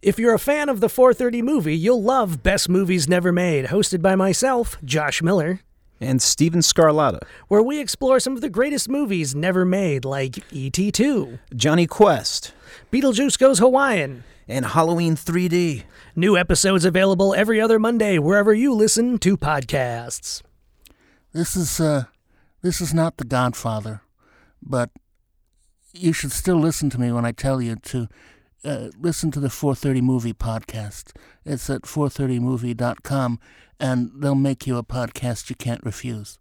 If you're a fan of the 430 movie, you'll love Best Movies Never Made, hosted by myself, Josh Miller, and Steven Scarlatta, where we explore some of the greatest movies never made, like E.T. 2, Jonny Quest, Beetlejuice Goes Hawaiian, and Halloween 3D. New episodes available every other Monday wherever you listen to podcasts. This is uh this is not The Godfather, but you should still listen to me when I tell you to uh, listen to the 430 Movie podcast. It's at 430movie.com, and they'll make you a podcast you can't refuse.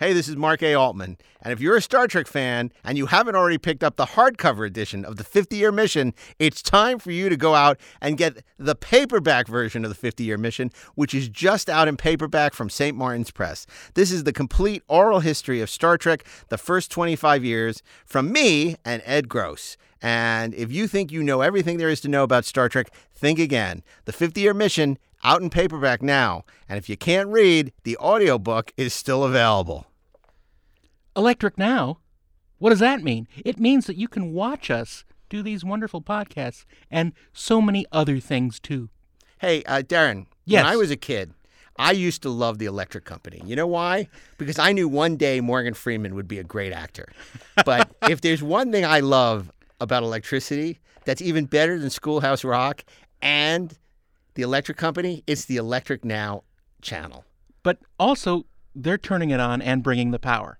Hey, this is Mark A. Altman. And if you're a Star Trek fan and you haven't already picked up the hardcover edition of the 50 year mission, it's time for you to go out and get the paperback version of the 50 year mission, which is just out in paperback from St. Martin's Press. This is the complete oral history of Star Trek, the first 25 years, from me and Ed Gross. And if you think you know everything there is to know about Star Trek, think again. The 50 year mission out in paperback now. And if you can't read, the audiobook is still available. Electric Now? What does that mean? It means that you can watch us do these wonderful podcasts and so many other things too. Hey, uh, Darren, Yes. when I was a kid, I used to love the electric company. You know why? Because I knew one day Morgan Freeman would be a great actor. But if there's one thing I love about electricity that's even better than Schoolhouse Rock and the electric company, it's the Electric Now channel. But also, they're turning it on and bringing the power.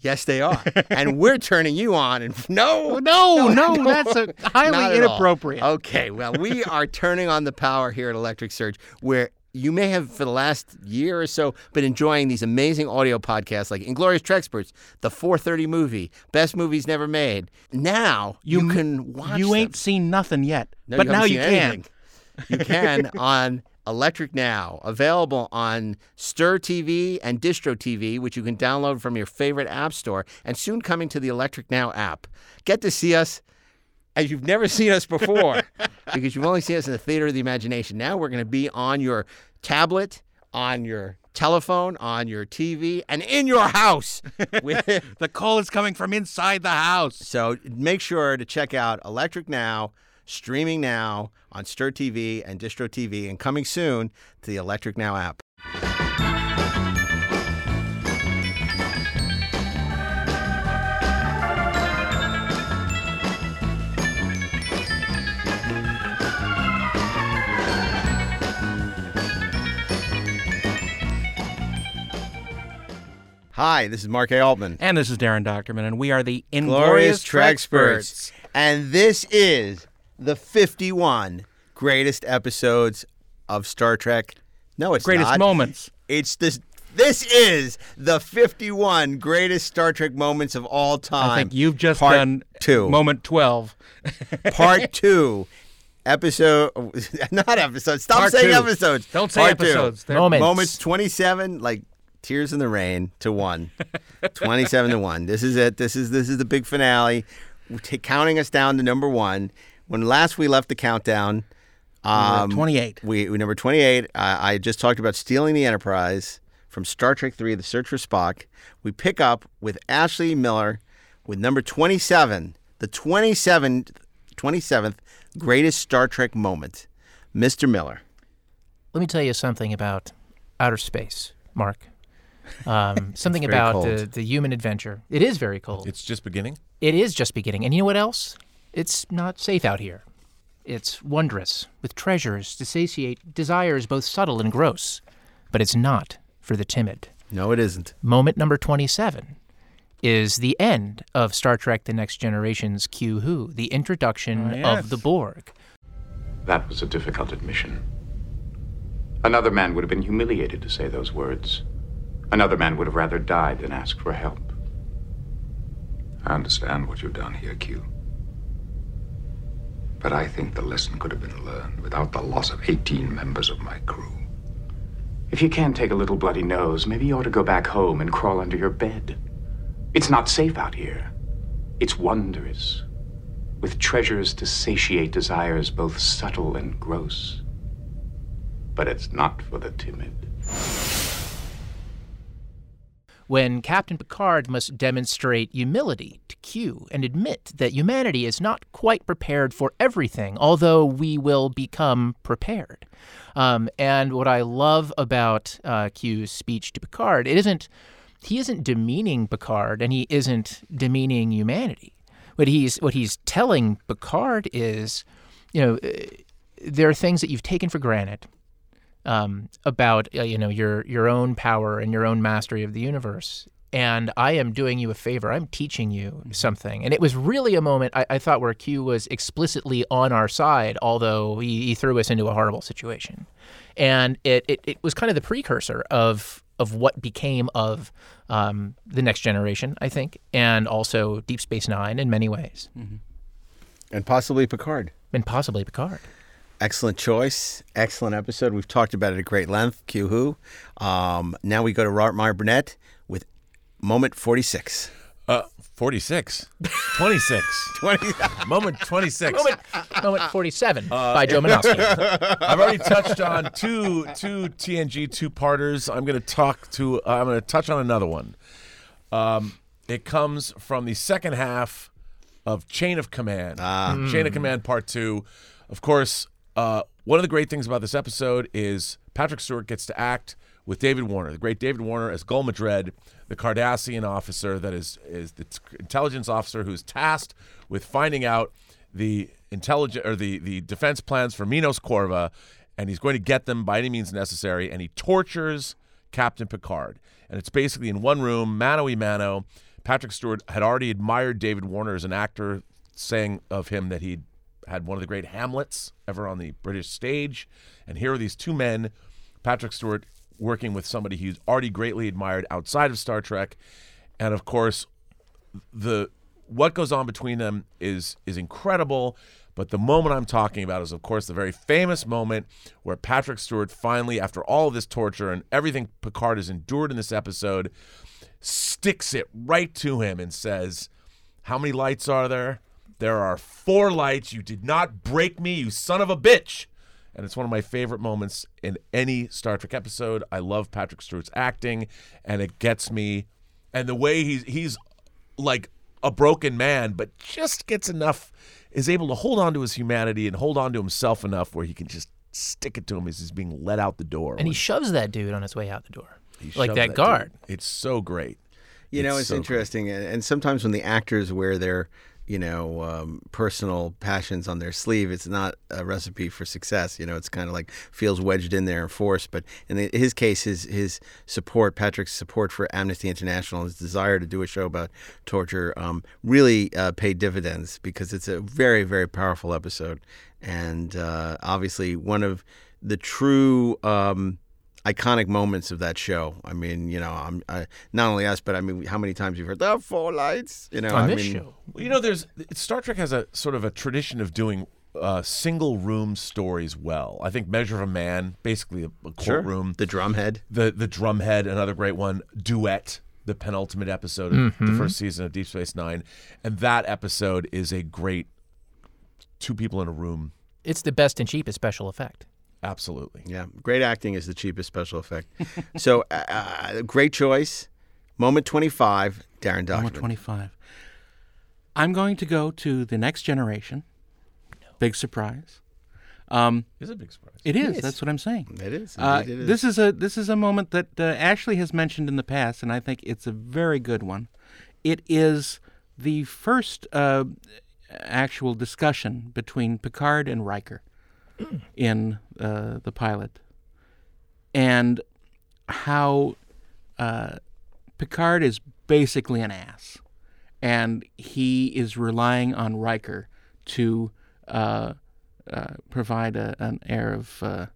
Yes, they are. and we're turning you on. And no, No, no, that's a highly all. inappropriate. Okay, well, we are turning on the power here at Electric Surge, where you may have for the last year or so been enjoying these amazing audio podcasts like Inglorious Trexperts, The 430 Movie, Best Movies Never Made. Now you, m- can watch You ain't them. seen nothing yet, No, but you now you can. You can on Electric Now, available on Stirr TV and Distro TV, which you can download from your favorite app store, and soon coming to the Electric Now app. Get to see us as you've never seen us before because you've only seen us in the theater of the imagination. Now we're going to be on your tablet, on your telephone, on your TV, and in your house. with, The call is coming from inside the house. so make sure to check out Electric Now, streaming now on Stirr TV and Distro TV, and coming soon to the Electric Now app. Hi, this is Mark A. Altman. And this is Darren Dochterman, and we are the Glorious Inglorious Trexperts. And this is the 51 greatest episodes of Star Trek. No, it's Greatest not. moments. It's this. This is the 51 greatest Star Trek moments of all time. I think you've just Part done two. moment 12. Part two. Episode, not episode. Stop Part saying two. episodes. Don't say Part episodes. They're- Moments. Moments 27, like tears in the rain to one. 27 to one. This is it. This is this is the big finale. T- counting us down to number one. When last we left the countdown, um, 28. We, we number 28. I I just talked about stealing the Enterprise from Star Trek 3: The Search for Spock. We pick up with Ashley Miller with number 27, the 27 27th greatest Star Trek moment. Mr. Miller. Let me tell you something about outer space, Mark. Um, something about cold. the, the human adventure. It is very cold. It's just beginning. It is just beginning. And you know what else? It's not safe out here. It's wondrous, with treasures to satiate desires both subtle and gross. But it's not for the timid. No, it isn't. Moment number 27 is the end of Star Trek The Next Generation's Q Who, the introduction Oh, yes. of the Borg. That was a difficult admission. Another man would have been humiliated to say those words. Another man would have rather died than ask for help. I understand what you've done here, Q. But I think the lesson could have been learned without the loss of 18 members of my crew. If you can't take a little bloody nose, maybe you ought to go back home and crawl under your bed. It's not safe out here. It's wondrous, with treasures to satiate desires both subtle and gross. But it's not for the timid. When Captain Picard must demonstrate humility to Q and admit that humanity is not quite prepared for everything, although we will become prepared. Um, and what I love about uh, Q's speech to Picard, it isn't he isn't demeaning Picard and he isn't demeaning humanity. What he's what he's telling Picard is, you know, uh, there are things that you've taken for granted um, about uh, you know your your own power and your own mastery of the universe. And I am doing you a favor. I'm teaching you something. And it was really a moment I, I thought where Q was explicitly on our side, although he, he threw us into a horrible situation. And it, it, it was kind of the precursor of of what became of um, the next generation, I think, and also Deep Space Nine in many ways, And possibly Picard. and possibly Picard. Excellent choice. Excellent episode. We've talked about it at great length. Q Who. Um, now we go to Robert Meyer Burnett with Moment 46. Uh, 46. 26. 20. Moment 26. Moment, moment 47 by Joe Manowski. I've already touched on two two TNG two parters. I'm going to talk to. Uh, I'm going to touch on another one. Um, it comes from the second half of Chain of Command. Ah. Chain of Command Part Two. Of course, uh, one of the great things about this episode is Patrick Stewart gets to act with David Warner, the great David Warner as Gul Madred, the Cardassian officer that is is the intelligence officer who's tasked with finding out the intelligent or the the defense plans for Minos Korva, and he's going to get them by any means necessary. And he tortures Captain Picard, and it's basically in one room, mano y mano. Patrick Stewart had already admired David Warner as an actor, saying of him that he'd had one of the great Hamlets ever on the British stage. And here are these two men, Patrick Stewart working with somebody he's already greatly admired outside of Star Trek. And of course, the what goes on between them is is incredible. But the moment I'm talking about is, of course, the very famous moment where Patrick Stewart finally, after all of this torture and everything Picard has endured in this episode, sticks it right to him and says, How many lights are there? There are four lights. You did not break me, you son of a bitch. And it's one of my favorite moments in any Star Trek episode. I love Patrick Stewart's acting, and it gets me. And the way he's he's like a broken man, but just gets enough, is able to hold on to his humanity and hold on to himself enough where he can just stick it to him as he's being let out the door. And he shoves that dude on his way out the door. he like shoves that dude. guard. It's so great. You know, It's it's so interesting, and, and sometimes when the actors wear their, you know, um, personal passions on their sleeve, it's not a recipe for success. You know, it's kind of like feels wedged in there and forced. But in his case, his his support, Patrick's support for Amnesty International, his desire to do a show about torture, um, really uh, paid dividends because it's a very very powerful episode, and uh, obviously one of the true. Um, iconic moments of that show. I mean, you know, I'm I, not only us, but I mean, how many times you've heard the four lights? You know, On I this mean, show. Well, you know, there's Star Trek has a sort of a tradition of doing uh, single room stories well. I think Measure of a Man, basically a, a Sure. courtroom. The drumhead. the the drumhead, another great one. Duet, the penultimate episode of the first season of Deep Space Nine, and that episode is a great two people in a room. It's the best and cheapest special effect. Absolutely. Yeah, great acting is the cheapest special effect. so, uh, uh, great choice. Moment twenty-five. Darren Number Document. 25. I'm going to go to the next generation. Big surprise. Um, It's a big surprise. it is. That's what I'm saying. It is. Uh, it is. this is a this is a moment that uh, Ashley has mentioned in the past, and I think it's a very good one. It is the first uh, actual discussion between Picard and Riker in uh, the pilot, and how uh, Picard is basically an ass, and he is relying on Riker to uh, uh, provide a, an air of uh,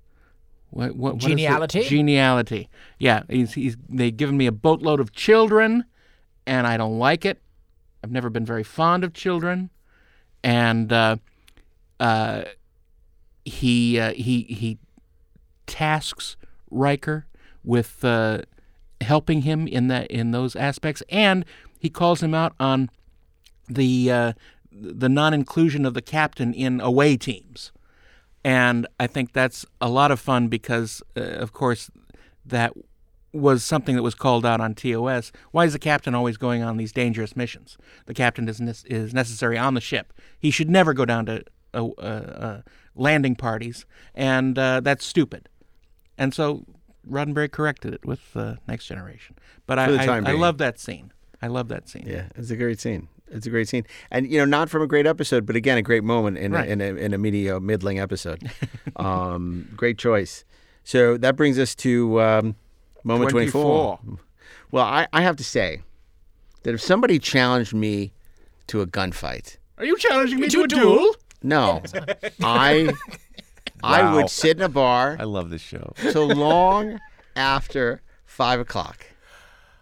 what, what, what? Geniality? Geniality. Yeah, he's, he's they've given me a boatload of children, and I don't like it. I've never been very fond of children, and uh, uh, he uh, he he tasks Riker with uh, helping him in that in those aspects, and he calls him out on the uh, the non-inclusion of the captain in away teams, and I think that's a lot of fun because, uh, of course, that was something that was called out on TOS. Why is the captain always going on these dangerous missions? The captain is ne- is necessary on the ship. He should never go down to uh, uh, uh, landing parties, and uh, that's stupid. And so Roddenberry corrected it with uh, Next Generation. But I, I, I love that scene. I love that scene. Yeah, it's a great scene. It's a great scene, and you know, not from a great episode, but again, a great moment in Right. a, in a in a media middling episode. um, great choice. So that brings us to um, moment twenty four. Well, I, I have to say that if somebody challenged me to a gunfight, Are you challenging me to a duel? No, I I Wow. would sit in a bar I love this show. till long after five o'clock.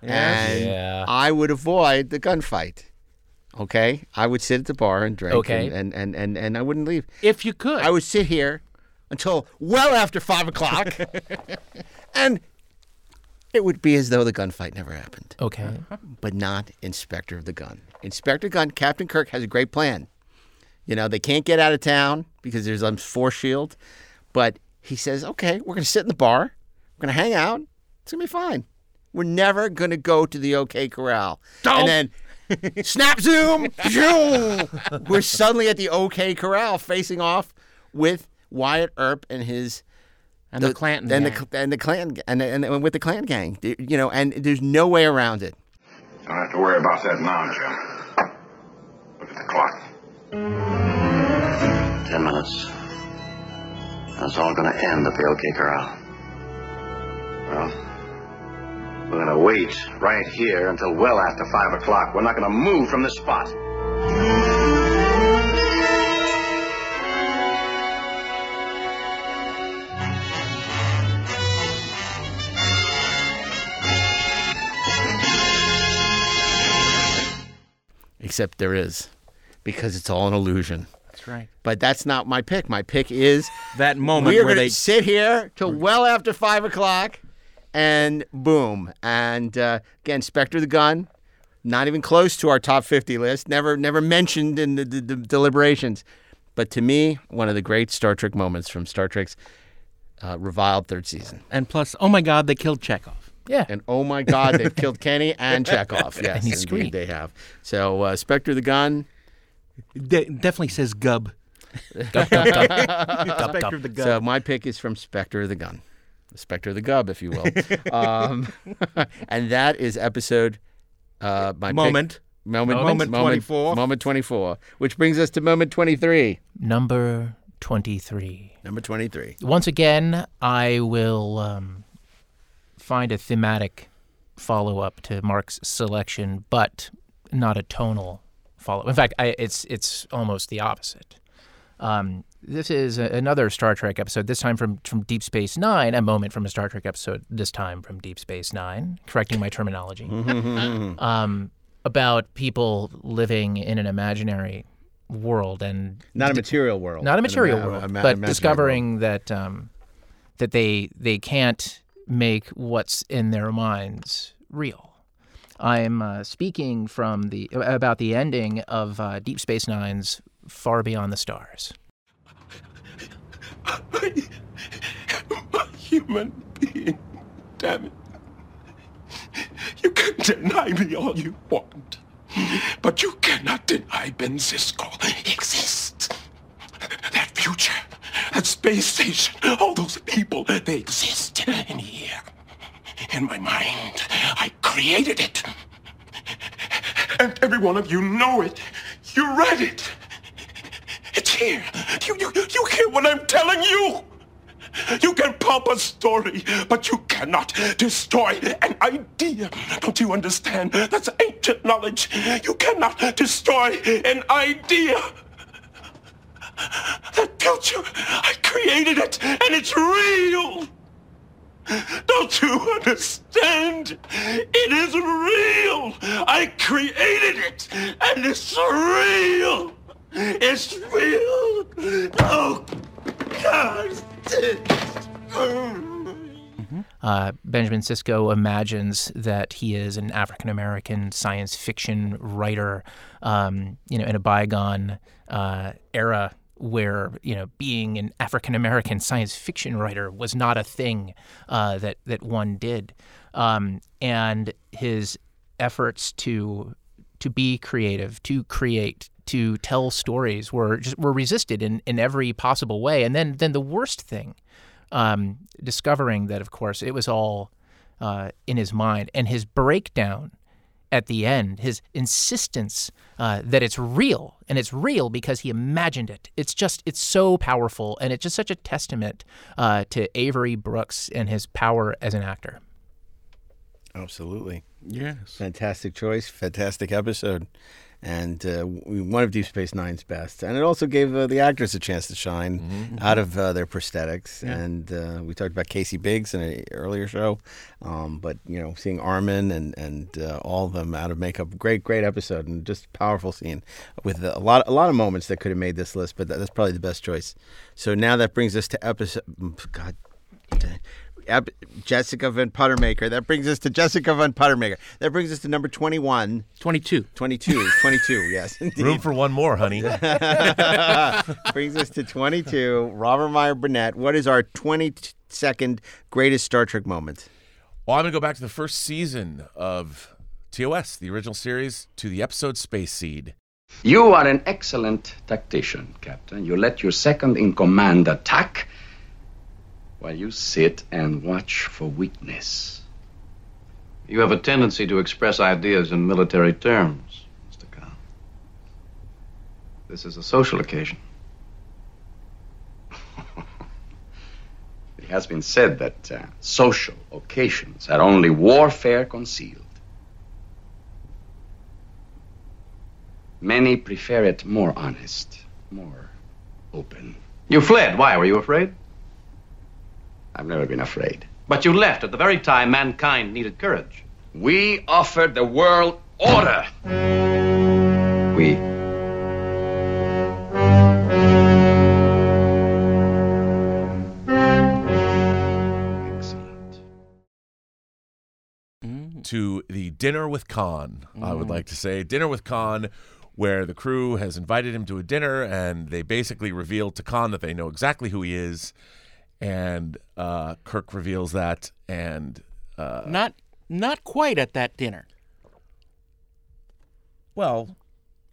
And Yeah. I would avoid the gunfight. Okay? I would sit at the bar and drink Okay. and, and, and, and, and I wouldn't leave. If you could. I would sit here until well after five o'clock and it would be as though the gunfight never happened. Okay. But not Inspector of the Gun. Inspector Gun, Captain Kirk has a great plan. You know, they can't get out of town because there's a force shield. But he says, okay, we're going to sit in the bar. We're going to hang out. It's going to be fine. We're never going to go to the OK Corral. Don't. And then snap zoom. zoom, we're suddenly at the OK Corral facing off with Wyatt Earp and his and the, Clanton. and gang. the and the clan and, and, and with the clan gang, you know, and there's no way around it. Don't have to worry about that now, Jim. Look at the clock. Ten minutes. That's all gonna end at the OK Corral. Well, we're gonna wait right here until well after five o'clock. We're not gonna move from this spot. Except there is, because it's all an illusion. That's right. But that's not my pick. My pick is That moment we're where they sit here till well after five o'clock, and boom. And uh, again, Spectre the Gun, not even close to our top fifty list. Never, never mentioned in the, the, the deliberations. But to me, one of the great Star Trek moments from Star Trek's uh, reviled third season. and plus, oh my God, they killed Chekhov. Yeah. And oh my God, they've killed Kenny and Chekhov. Yes, he indeed screamed. they have. So uh, Spectre the Gun. De- definitely says Gub. Gup, gup, gup. Gup, Spectre of the Gub. So my pick is from Spectre of the Gun, Spectre of the Gub, if you will. um, and that is episode. Uh, my pick- Moment. moment, Moment 24. moment twenty-four, which brings us to moment twenty-three. Number 23. Number twenty-three. Once again, I will um, find a thematic follow up to Mark's selection, but not a tonal follow. In fact, I, it's it's almost the opposite. Um, this is a, another Star Trek episode. This time from from Deep Space Nine. A moment from a Star Trek episode. This time from Deep Space Nine. Correcting my terminology. um, about people living in an imaginary world and Not a material world. not a material ima- world, ima- but discovering that um, that they they can't make what's in their minds real. I'm uh, speaking from the about the ending of uh, Deep Space Nine's Far Beyond the Stars. human being. Damn it. You can deny me all you want, but you cannot deny Ben Sisko exists. That future, that space station, all those people, they exist in here. In my mind, I created it. And every one of you know it. You read it. It's here. You, you, you hear what I'm telling you? You can pump a story, but you cannot destroy an idea. Don't you understand? That's ancient knowledge. You cannot destroy an idea. That future, I created it, and it's real. Don't you understand? It is real. I created it, and it's real. It's real. Oh, God. Uh, Benjamin Sisko imagines that he is an African American science fiction writer, um, you know, in a bygone uh, era where you know being an African American science fiction writer was not a thing uh, that that one did, um, and his efforts to to be creative, to create, to tell stories were just were resisted in, in every possible way. And then then the worst thing, um, discovering that of course it was all uh, in his mind and his breakdown at the end, his insistence uh, that it's real and it's real because he imagined it. It's just it's so powerful and it's just such a testament uh, to Avery Brooks and his power as an actor. Absolutely. Yes. Fantastic choice. Fantastic episode. And uh, one of Deep Space Nine's best. And it also gave uh, the actors a chance to shine out of uh, their prosthetics. Yeah. And uh, we talked about Casey Biggs in an earlier show. Um, but, you know, seeing Armin and, and uh, all of them out of makeup, great, great episode and just powerful scene with a lot, a lot of moments that could have made this list, but that, that's probably the best choice. So now that brings us to episode. God. Dang. Ep- Jessica Van Puttermaker. That brings us to Jessica Van Puttermaker. That brings us to number 21. 22. 22. 22, yes. Indeed. Room for one more, honey. brings us to 22. Robert Meyer Burnett. What is our 22nd greatest Star Trek moment? Well, I'm going to go back to the first season of TOS, the original series, to the episode Space Seed. You are an excellent tactician, Captain. You let your second in command attack while you sit and watch for weakness. You have a tendency to express ideas in military terms, Mr. Khan. This is a social occasion. It has been said that uh, social occasions are only warfare concealed. Many prefer it more honest, more open. You fled. Why? Were you afraid? I've never been afraid. But you left at the very time mankind needed courage. We offered the world order. We. to the dinner with Khan. I would like to say dinner with Khan, where the crew has invited him to a dinner, and they basically reveal to Khan that they know exactly who he is, and uh, Kirk reveals that, and uh, Not not quite at that dinner. well,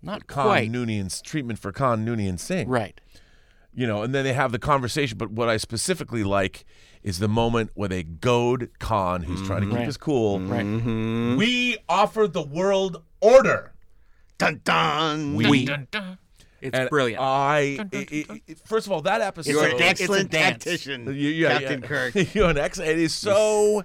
Not Khan quite. Noonan's treatment for Khan Noonien Singh, Right. You know, and then they have the conversation. But what I specifically like is the moment where they goad Khan, who's trying to keep Right. his cool. Right. We offer the world order. Dun dun. We. It's And brilliant. I, i- i- i- first of all, that episode. You're a an dan- excellent tactician, You- yeah, Captain yeah. Kirk. You're an ex. It is so.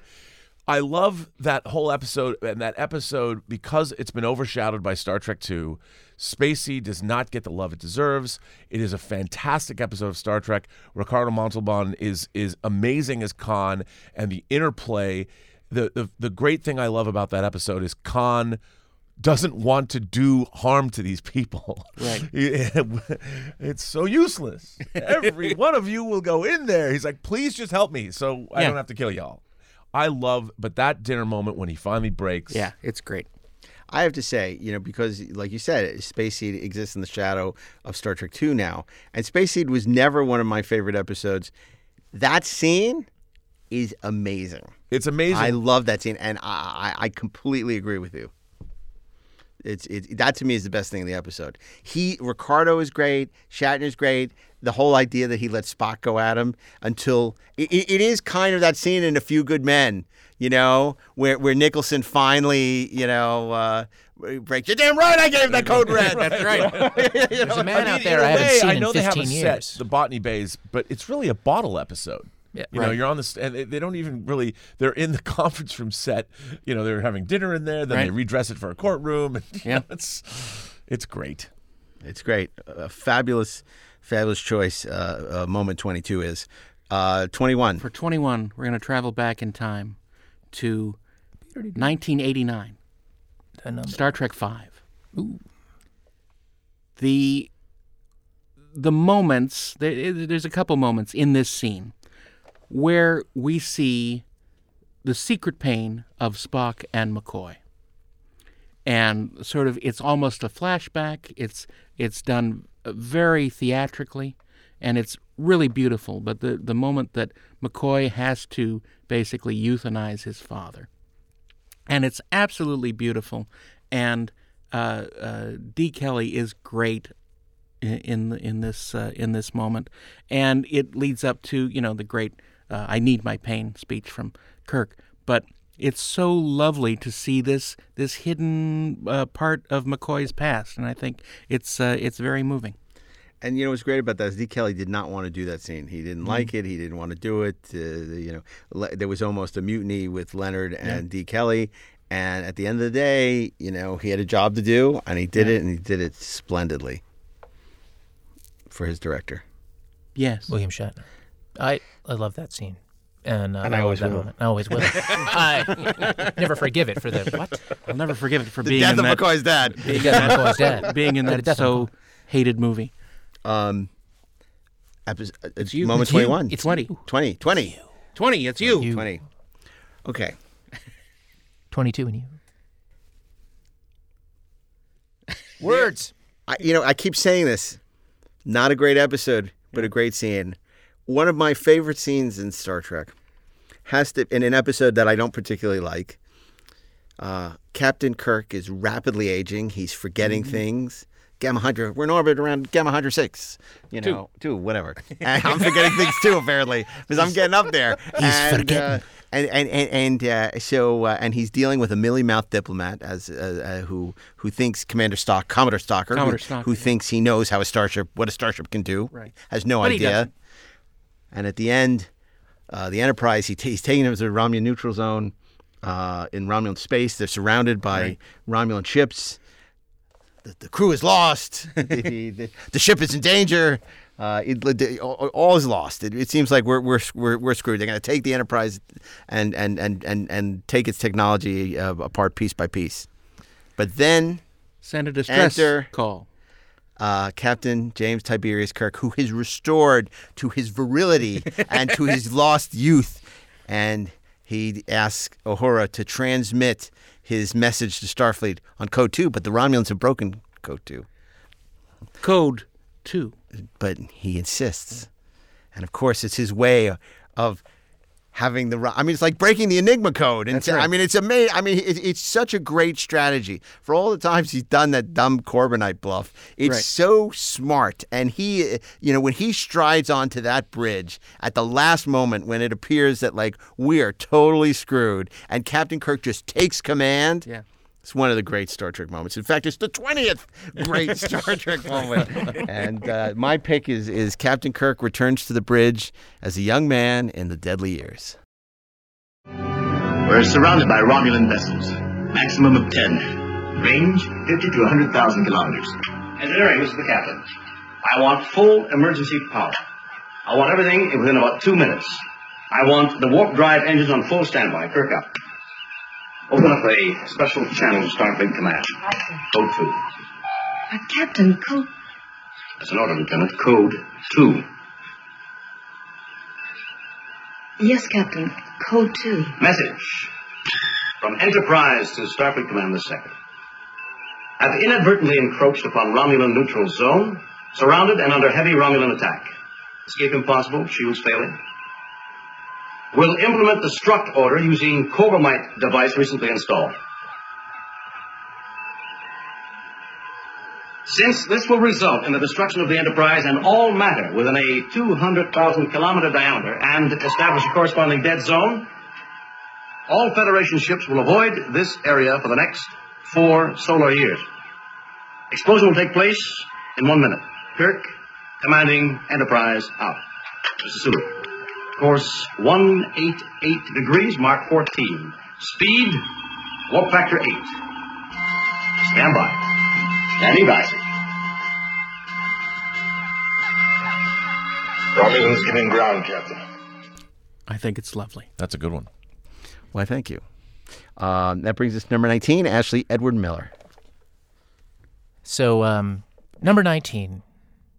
I love that whole episode, and that episode because it's been overshadowed by Star Trek Two. Space Seed does not get the love it deserves. It is a fantastic episode of Star Trek. Ricardo Montalban is is amazing as Khan, and the interplay. The, the the great thing I love about that episode is Khan doesn't want to do harm to these people. Right. it's so useless. Every one of you will go in there. He's like, please just help me so I Yeah. don't have to kill y'all. I love, but that dinner moment when he finally breaks. Yeah, it's great. I have to say, you know, because like you said, Space Seed exists in the shadow of Star Trek Two now, and Space Seed was never one of my favorite episodes. That scene is amazing. It's amazing. I love that scene, and I, I, I completely agree with you. It's it that to me is the best thing in the episode. He Ricardo is great, Shatner's great. The whole idea that he let Spock go at him until it, it it is kind of that scene in A Few Good Men, you know, where where Nicholson finally, you know, uh, breaks. You're damn right, I gave that code red. That's right. You know, There's a man I mean, out there in I a haven't way, seen I know in they have 15 a years. set, the Botany Bays, but it's really a bottle episode. Yeah. You know, you're on this, and they, they don't even really. They're in the conference room set. You know, they're having dinner in there. Then they redress it for a courtroom. And, you Yeah. know, it's it's great. It's great. A fabulous, fabulous choice. Uh, uh, moment 22 is. Uh, 21. For 21, we're going to travel back in time to 1989. Star Trek Five. Ooh. The the moments there, there's a couple moments in this scene where we see the secret pain of Spock and McCoy. and sort of it's almost a flashback. It's it's done very theatrically, and it's really beautiful. But the the moment that McCoy has to basically euthanize his father, and it's absolutely beautiful. And uh, uh, De Kelley is great in in, in this uh, in this moment, and it leads up to you know the great uh, "I Need My Pain" speech from Kirk. But it's so lovely to see this this hidden uh, part of McCoy's past, and I think it's uh, it's very moving. And you know what's great about that is De Kelley did not want to do that scene. He didn't Mhm. like it. He didn't want to do it. Uh, you know, le- there was almost a mutiny with Leonard and De Kelley. And at the end of the day, you know, he had a job to do, and he did Yeah. it, and he did it splendidly for his director. Yes, William Shatner. I I love that scene. And, uh, And I always that will. moment. I always will. I never forgive it for the what? I'll never forgive it for The being death in of that, McCoy's dad. The death of McCoy's dad. being in that death of so hated movie. Um, episode, it's you. moment It's you. 21. It's 20. 20. 20. 20, it's you. 20. Okay. 22 and you. Words. I, you know, I keep saying this. Not a great episode, but a great scene. One of my favorite scenes in Star Trek has to in an episode that I don't particularly like. Uh, Captain Kirk is rapidly aging. He's forgetting things. Gamma Hunter, we're in orbit around Gamma Hunter six. You know, two, two whatever. And I'm forgetting things too, apparently, because I'm getting up there. He's and, forgetting. Uh, and and and, and uh, so uh, and he's dealing with a mealy mouthed diplomat as uh, uh, who who thinks Commander Stock Commodore Stocker who- Commodore who, Stocker, yeah. thinks he knows how a starship what a starship can do Right. has no But idea. And at the end uh, the Enterprise he t- he's taking them to the Romulan neutral zone uh, in Romulan space they're surrounded by Right. Romulan ships the, the crew is lost the, the, the ship is in danger uh, it, all, all is lost. It, it seems like we're, we're we're we're screwed. They're going to take the Enterprise and and and and, and take its technology uh, apart piece by piece. But then Send a distress Enter- call. Uh, Captain James Tiberius Kirk, who is restored to his virility and to his lost youth, and he asks Uhura to transmit his message to Starfleet on Code Two, but the Romulans have broken Code Two. Code 2. but he insists. And of course, it's his way of having the. ro- I mean, it's like breaking the Enigma code. And That's I mean, it's amazing. I mean, it, it's such a great strategy for all the times he's done that dumb Corbomite bluff. It's Right. so smart. And he, you know, when he strides onto that bridge at the last moment when it appears that like we are totally screwed, and Captain Kirk just takes command. Yeah. It's one of the great Star Trek moments. In fact, it's the twentieth great Star Trek moment. And uh, my pick is is Captain Kirk returns to the bridge as a young man in the deadly years. We're surrounded by Romulan vessels. Maximum of 10. Range 50 to 100,000 kilometers. Engineering, this is the captain. I want full emergency power. I want everything within about two minutes. I want the warp drive engines on full standby. Kirk up. Open up a special channel to Starfleet Command. Code 2. But Captain, code. That's an order, Lieutenant. Code 2. Yes, Captain. Code 2. Message. From Enterprise to Starfleet Command second. Have inadvertently encroached upon Romulan neutral zone, surrounded and under heavy Romulan attack. Escape impossible, shields failing. Will implement destruct order using Corbomite device recently installed. Since this will result in the destruction of the Enterprise and all matter within a 200,000 kilometer diameter and establish a corresponding dead zone, all Federation ships will avoid this area for the next four solar years. Explosion will take place in one minute. Kirk, commanding Enterprise, out. Mr. Sulu. Course 188 degrees, Mark 14. Speed, warp factor 8. Stand by. Standing by, sir. Romulans giving ground, Captain. I think it's lovely. That's a good one. Why, thank you. Um, that brings us to number nineteen, Ashley Edward Miller. So, um, number 19.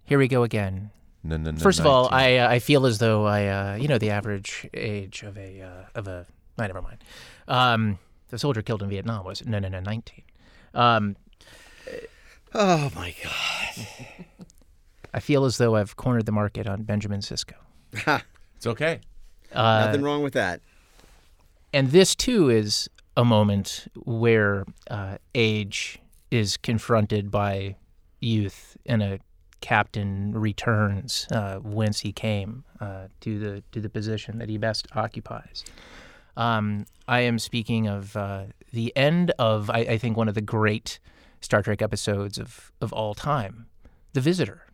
Here we go again. No, no, no, First of all, I uh, I feel as though I uh, you know the average age of a uh, of a no, never mind. Um, the soldier killed in Vietnam was no no no 19. Um, Oh my god. I feel as though I've cornered the market on Benjamin Sisko. It's okay. Uh, Nothing wrong with that. And this too is a moment where uh, age is confronted by youth, in a captain returns uh, whence he came uh, to the to the position that he best occupies. Um, I am speaking of uh, the end of I, I think one of the great Star Trek episodes of of all time, The Visitor,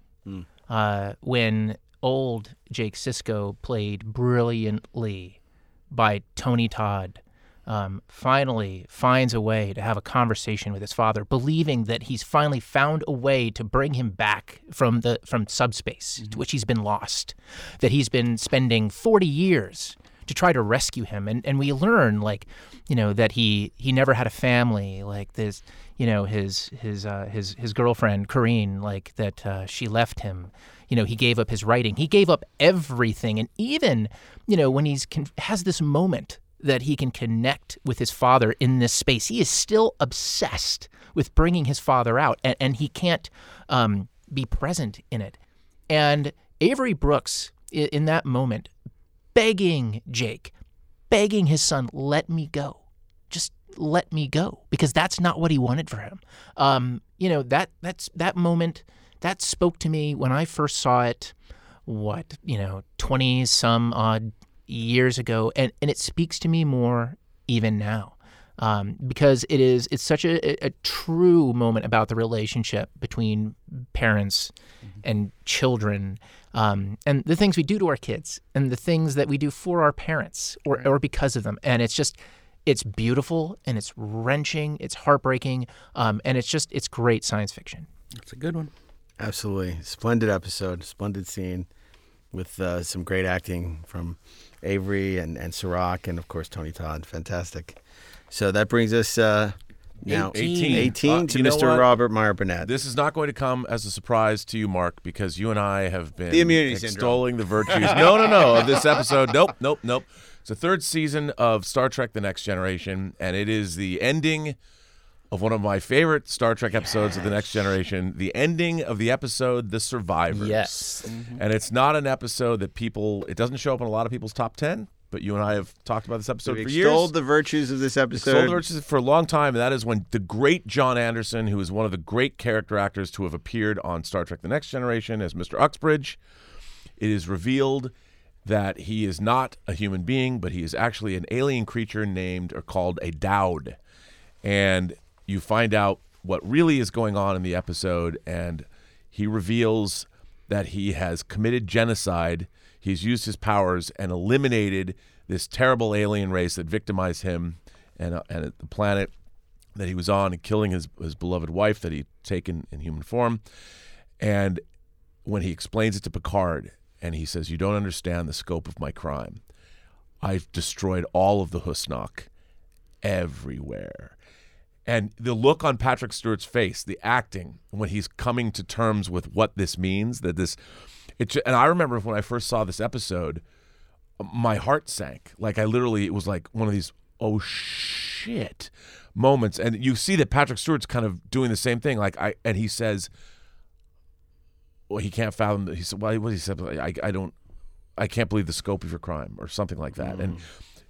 uh, when old Jake Sisko played brilliantly by Tony Todd. Um, finally finds a way to have a conversation with his father, believing that he's finally found a way to bring him back from the from subspace to which he's been lost. That he's been spending forty years to try to rescue him, and and we learn like, you know, that he he never had a family. Like this, you know, his his uh, his his girlfriend Korena, like that uh, she left him. You know, he gave up his writing. He gave up everything, and even you know when he's con- has this moment that he can connect with his father in this space. He is still obsessed with bringing his father out, and, and he can't um, be present in it. And Avery Brooks, i- in that moment, begging Jake, begging his son, let me go. Just let me go. Because that's not what he wanted for him. Um, you know, that that's that moment that spoke to me when I first saw it, what, you know, 20 some odd years ago. And, and it speaks to me more even now. Um, because it is it's such a, a true moment about the relationship between parents and children um, and the things we do to our kids and the things that we do for our parents or, or because of them and it's just it's beautiful and it's wrenching it's heartbreaking um, and it's just it's great science fiction It's a good one. Absolutely. Splendid episode, splendid scene with uh, some great acting from Avery and, and Cirroc and, of course, Tony Todd. Fantastic. So that brings us uh, now 18. 18 Uh, to Mr. Robert Meyer Burnett. This is not going to come as a surprise to you, Mark, because you and I have been The immunity syndrome. extolling the virtues. no, no, no, of this episode. Nope, nope, nope. It's the third season of Star Trek: The Next Generation, and it is the ending of one of my favorite Star Trek episodes of The Next Generation. The ending of the episode "The Survivors." Yes. Mm-hmm. and it's not an episode that people. It doesn't show up in a lot of people's top ten. But you and I have talked about this episode We've for years. extolled the virtues of this episode. Extolled the virtues for a long time, and that is when the great John Anderson, who is one of the great character actors to have appeared on Star Trek: The Next Generation as Mr. Uxbridge, it is revealed that he is not a human being, but he is actually an alien creature named or called a Douwd, and you find out what really is going on in the episode, and he reveals that he has committed genocide. He's used his powers and eliminated this terrible alien race that victimized him and, uh, and the planet that he was on and killing his, his beloved wife that he'd taken in human form. And when he explains it to Picard and he says, You don't understand the scope of my crime. I've destroyed all of the Husnock everywhere. And the look on Patrick Stewart's face, the acting, when he's coming to terms with what this means, that this, it, and I remember when I first saw this episode, my heart sank. Like I literally, it was like one of these, oh shit moments. And you see that Patrick Stewart's kind of doing the same thing. Like I, and he says, well, he can't fathom, that. he said, well, what he said, I, I don't, I can't believe the scope of your crime or something like that. And mm.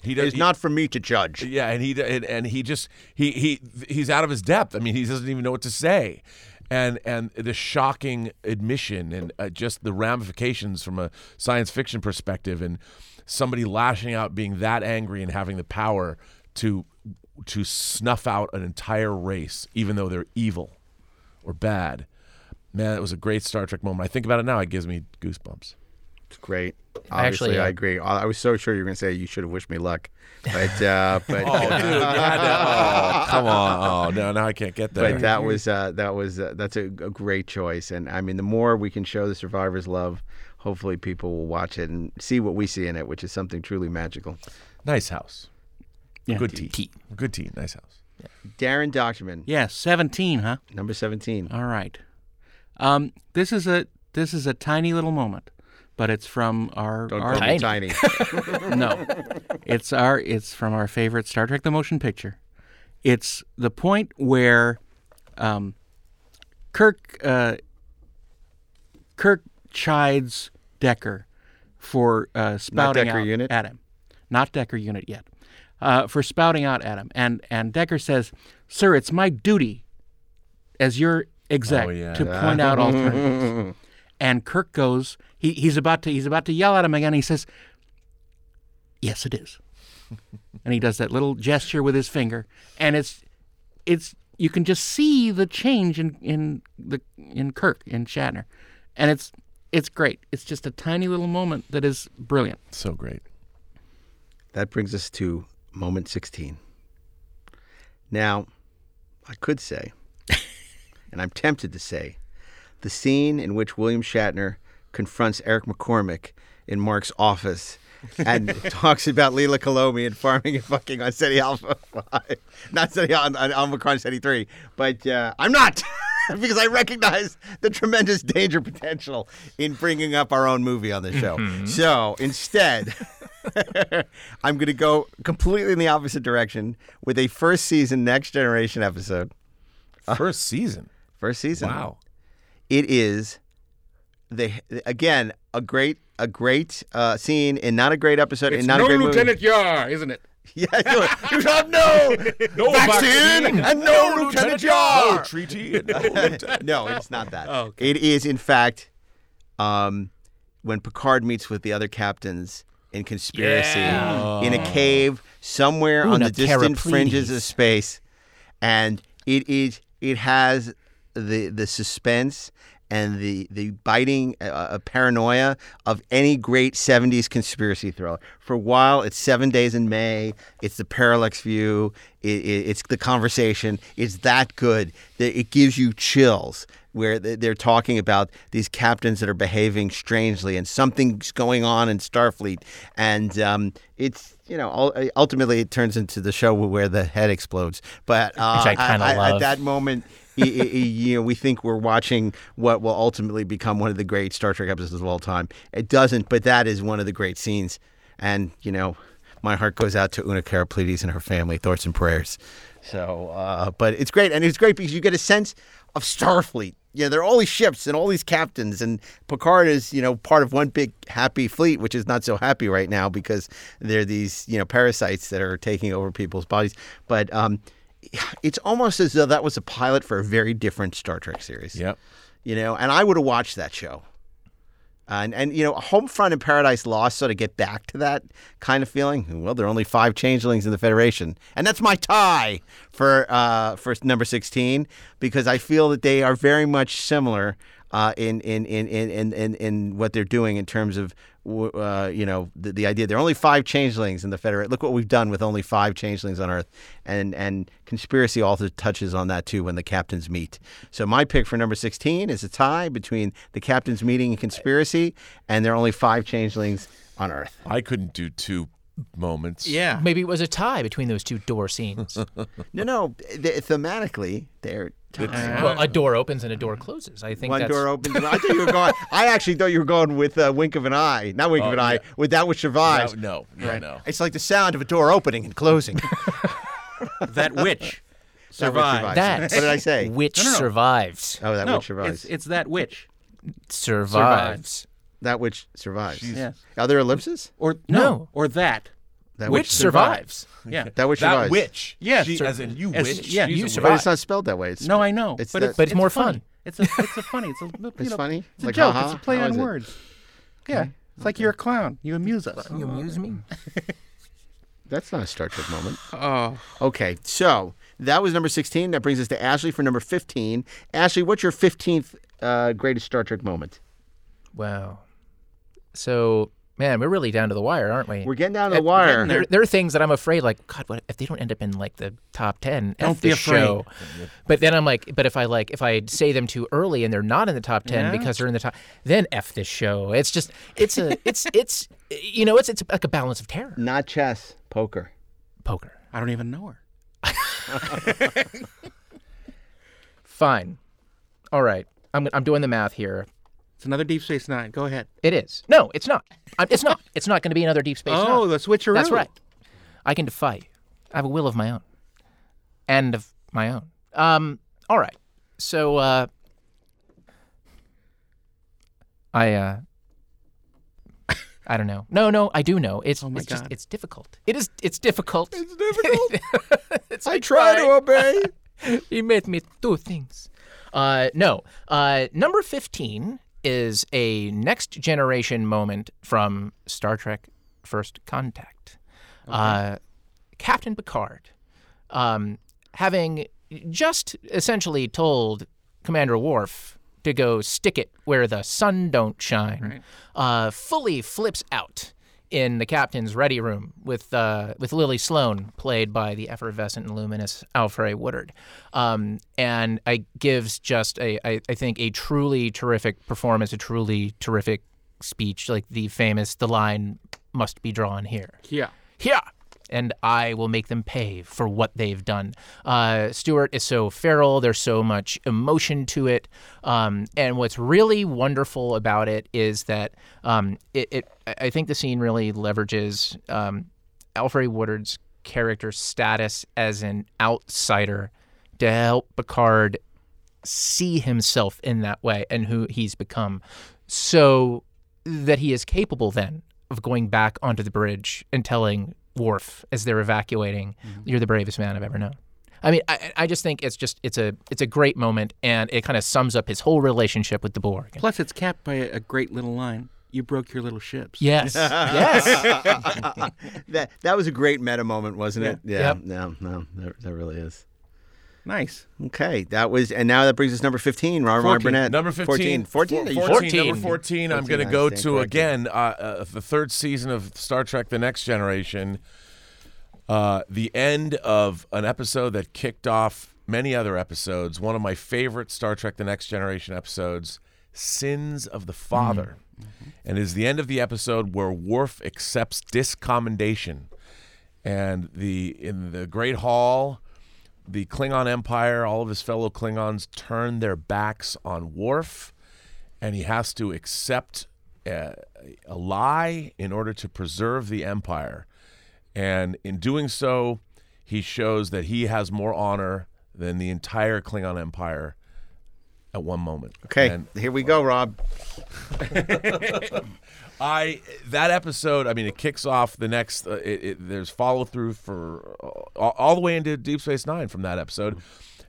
He does, It's not for me to judge. yeah, and he and, and he just he he he's out of his depth. I mean, he doesn't even know what to say, and and the shocking admission and uh, just the ramifications from a science fiction perspective, and somebody lashing out, being that angry, and having the power to to snuff out an entire race, even though they're evil or bad. Man, it was a great Star Trek moment. I think about it now; it gives me goosebumps. It's great. I Obviously, actually, uh, I agree. I I was so sure you were going to say you should have wished me luck, but uh, but Oh, dude, you had oh, come on! Oh, no, now I can't get that. but that was uh, that was uh, that's a, a great choice. And I mean, the more we can show the survivors love, hopefully people will watch it and see what we see in it, which is something truly magical. nice house. Yeah. Good tea. Tea. Good tea. Nice house. Darren Dochterman, Yes, 17, huh? number seventeen. All right. Um, this is a this is a tiny little moment, but it's from our Don't our call me tiny. no, it's our it's from our favorite Star Trek: The Motion Picture. It's the point where um, Kirk uh, Kirk chides Decker for uh, spouting Decker out unit? at him, not Decker unit yet, uh, for spouting out at him, and and Decker says, "Sir, it's my duty as your exec Oh, yeah. to point out alternatives." and Kirk goes, he, he's about to he's about to yell at him again. He says, "Yes, it is," and he does that little gesture with his finger, and it's it's you can just see the change in in the in Kirk in Shatner, and it's it's great. It's just a tiny little moment that is brilliant. So great. That brings us to moment 16. Now, I could say, and I'm tempted to say, the scene in which William Shatner confronts Eric McCormick in Mark's office and talks about Leila Kalomi and farming and fucking on Ceti Alpha 5. Not Ceti on, on Omicron Ceti 3, but uh, I'm not. because I recognize the tremendous danger potential in bringing up our own movie on the show. So instead, I'm going to go completely in the opposite direction with a first season Next Generation episode. First season. First season. Wow. It is the again a great a great uh, scene and not a great episode and not a great movie. Yar, isn't it? Yeah, you, you have no, No vaccine, vaccine. and no, Lieutenant Yar. No treaty. And no, lieutenant- no, it's not that. Oh, okay. It is, in fact, um, when Picard meets with the other captains in conspiracy in a cave somewhere on the distant Terra fringes of space, and it is it has the the suspense and the the biting uh, uh, paranoia of any great 70s conspiracy thriller. For a while, it's Seven Days in May, it's the Parallax View, it, it, it's the conversation. It's that good that it gives you chills. Where they- they're talking about these captains that are behaving strangely, and something's going on in Starfleet, and um, it's you know ultimately it turns into the show where the head explodes. But uh, Which I kinda at that moment, you know, we think we're watching what will ultimately become one of the great Star Trek episodes of all time. It doesn't, but that is one of the great scenes. And you know, my heart goes out to Una Karapletes and her family. Thoughts and prayers. So, uh, but it's great, and it's great because you get a sense of Starfleet. Know, there are all these ships and all these captains, and Picard is, you know, part of one big happy fleet, which is not so happy right now because there are these, you know, parasites that are taking over people's bodies. But um, it's almost as though that was a pilot for a very different Star Trek series. Yep. You know, and I would have watched that show. And and you know, Homefront and Paradise Lost sort of get back to that kind of feeling. Well, there are only five changelings in the Federation, and that's my tie for uh, for number sixteen because I feel that they are very much similar uh, in, in, in, in, in, in, what they're doing in terms of uh, you know the, the idea there are only five changelings in the Federation. Look what we've done with only five changelings on Earth, and and conspiracy also touches on that too when the captains meet. So my pick for number sixteen is a tie between the captains meeting and conspiracy, and there are only five changelings on Earth. I couldn't do two moments. Yeah. Maybe it was a tie between those two door scenes. No, no, th- thematically they're. ties. well, a door opens and a door closes. I think One that's, door opens. and- I thought you were going. I actually thought you were going with uh, wink of an eye, not wink Oh, of an eye, with that which survives. No, no, yeah, no. It's like the sound of a door opening and closing. that witch That which survived. That What did I say? Which No, no, no. survives. Oh, that no, which survives. it's it's that witch. Survives. That which survives. Yes. Are there ellipses? Or No. no, or that. That Which survives. Yeah. That which That survives. witch. Yes, She, sir. as in you As- witch. yeah, She's you a survive. But it's not spelled that way. It's No, I know. It's but that- it's, But it's more funny. fun. It's a it's a funny. It's a you It's know, funny? It's a Like, joke. haha? It's a play How on it? words. Yeah. It's like you're a clown. You amuse us. You amuse me. That's not a Star Trek moment. Oh. Okay, so that was number 16. That brings us to Ashley for number 15. Ashley, what's your 15th uh, greatest Star Trek moment? Wow. So, man, we're really down to the wire, aren't we? We're getting down to the wire. There, there are things that I'm afraid, like, God, what if they don't end up in like the top ten? Don't F be this afraid. Show. But then I'm like, but if I like, if I say them too early and they're not in the top ten Yeah. because they're in the top, then f this show. It's just, it's a, it's, it's, you know, it's it's like a balance of terror. Not chess, poker. Poker. I don't even know her. Fine. All right. I'm I'm doing the math here. It's another Deep Space Nine. Go ahead. It is. No, it's not. I- It's not. It's not going to be another Deep Space oh, Nine. the switcheroo. That's right. I can defy you. I have a will of my own. And of my own. Um, all right. so uh, I uh, I don't know. No, no, I do know. It's Oh my it's just God. it's difficult. It is it's difficult. It's difficult. It's- I try to obey. he made me do things. Uh, no. Uh, number 15 is a next generation moment from Star Trek First Contact. Uh, Captain Picard, um, having just essentially told Commander Worf to go stick it where the sun don't shine, uh, fully flips out in the captain's ready room with uh, with Lily Sloan, played by the effervescent and luminous Alfre Woodard, um, and I gives just a I, I think a truly terrific performance, a truly terrific speech, like the famous the line must be drawn here. Yeah. here and I will make them pay for what they've done. Uh, Stewart is so feral. There's so much emotion to it. Um, and what's really wonderful about it is that um, it, it, I think the scene really leverages um, Alfre Woodard's character status as an outsider to help Picard see himself in that way and who he's become so that he is capable then of going back onto the bridge and telling Worf as they're evacuating, mm-hmm. "You're the bravest man I've ever known." I mean, I, I just think it's just it's a it's a great moment, and it kind of sums up his whole relationship with the Borg. Plus, it's capped by a, a great little line. You broke your little ships. Yes, yes. that that was a great meta moment, wasn't it? Yeah. Yeah. Yep. No, no, that, that really is. Nice. Okay, that was, and now that brings us number fifteen, Ron Ron 14. Burnett. Number 15. 14. 14. Four- Are 14. Number 14, I'm going to go to, corrected. again, uh, uh, the third season of Star Trek The Next Generation. Uh, the end of an episode that kicked off many other episodes. One of my favorite Star Trek The Next Generation episodes, Sins of the Father. And is the end of the episode where Worf accepts discommendation. And the in the Great Hall, the Klingon Empire, all of his fellow Klingons turn their backs on Worf, and he has to accept a, a lie in order to preserve the Empire. And in doing so, he shows that he has more honor than the entire Klingon Empire at one moment. Okay, And here we go, Rob. I that episode. I mean, it kicks off the next. Uh, it, it, there's follow through for uh, all, the way into Deep Space Nine from that episode,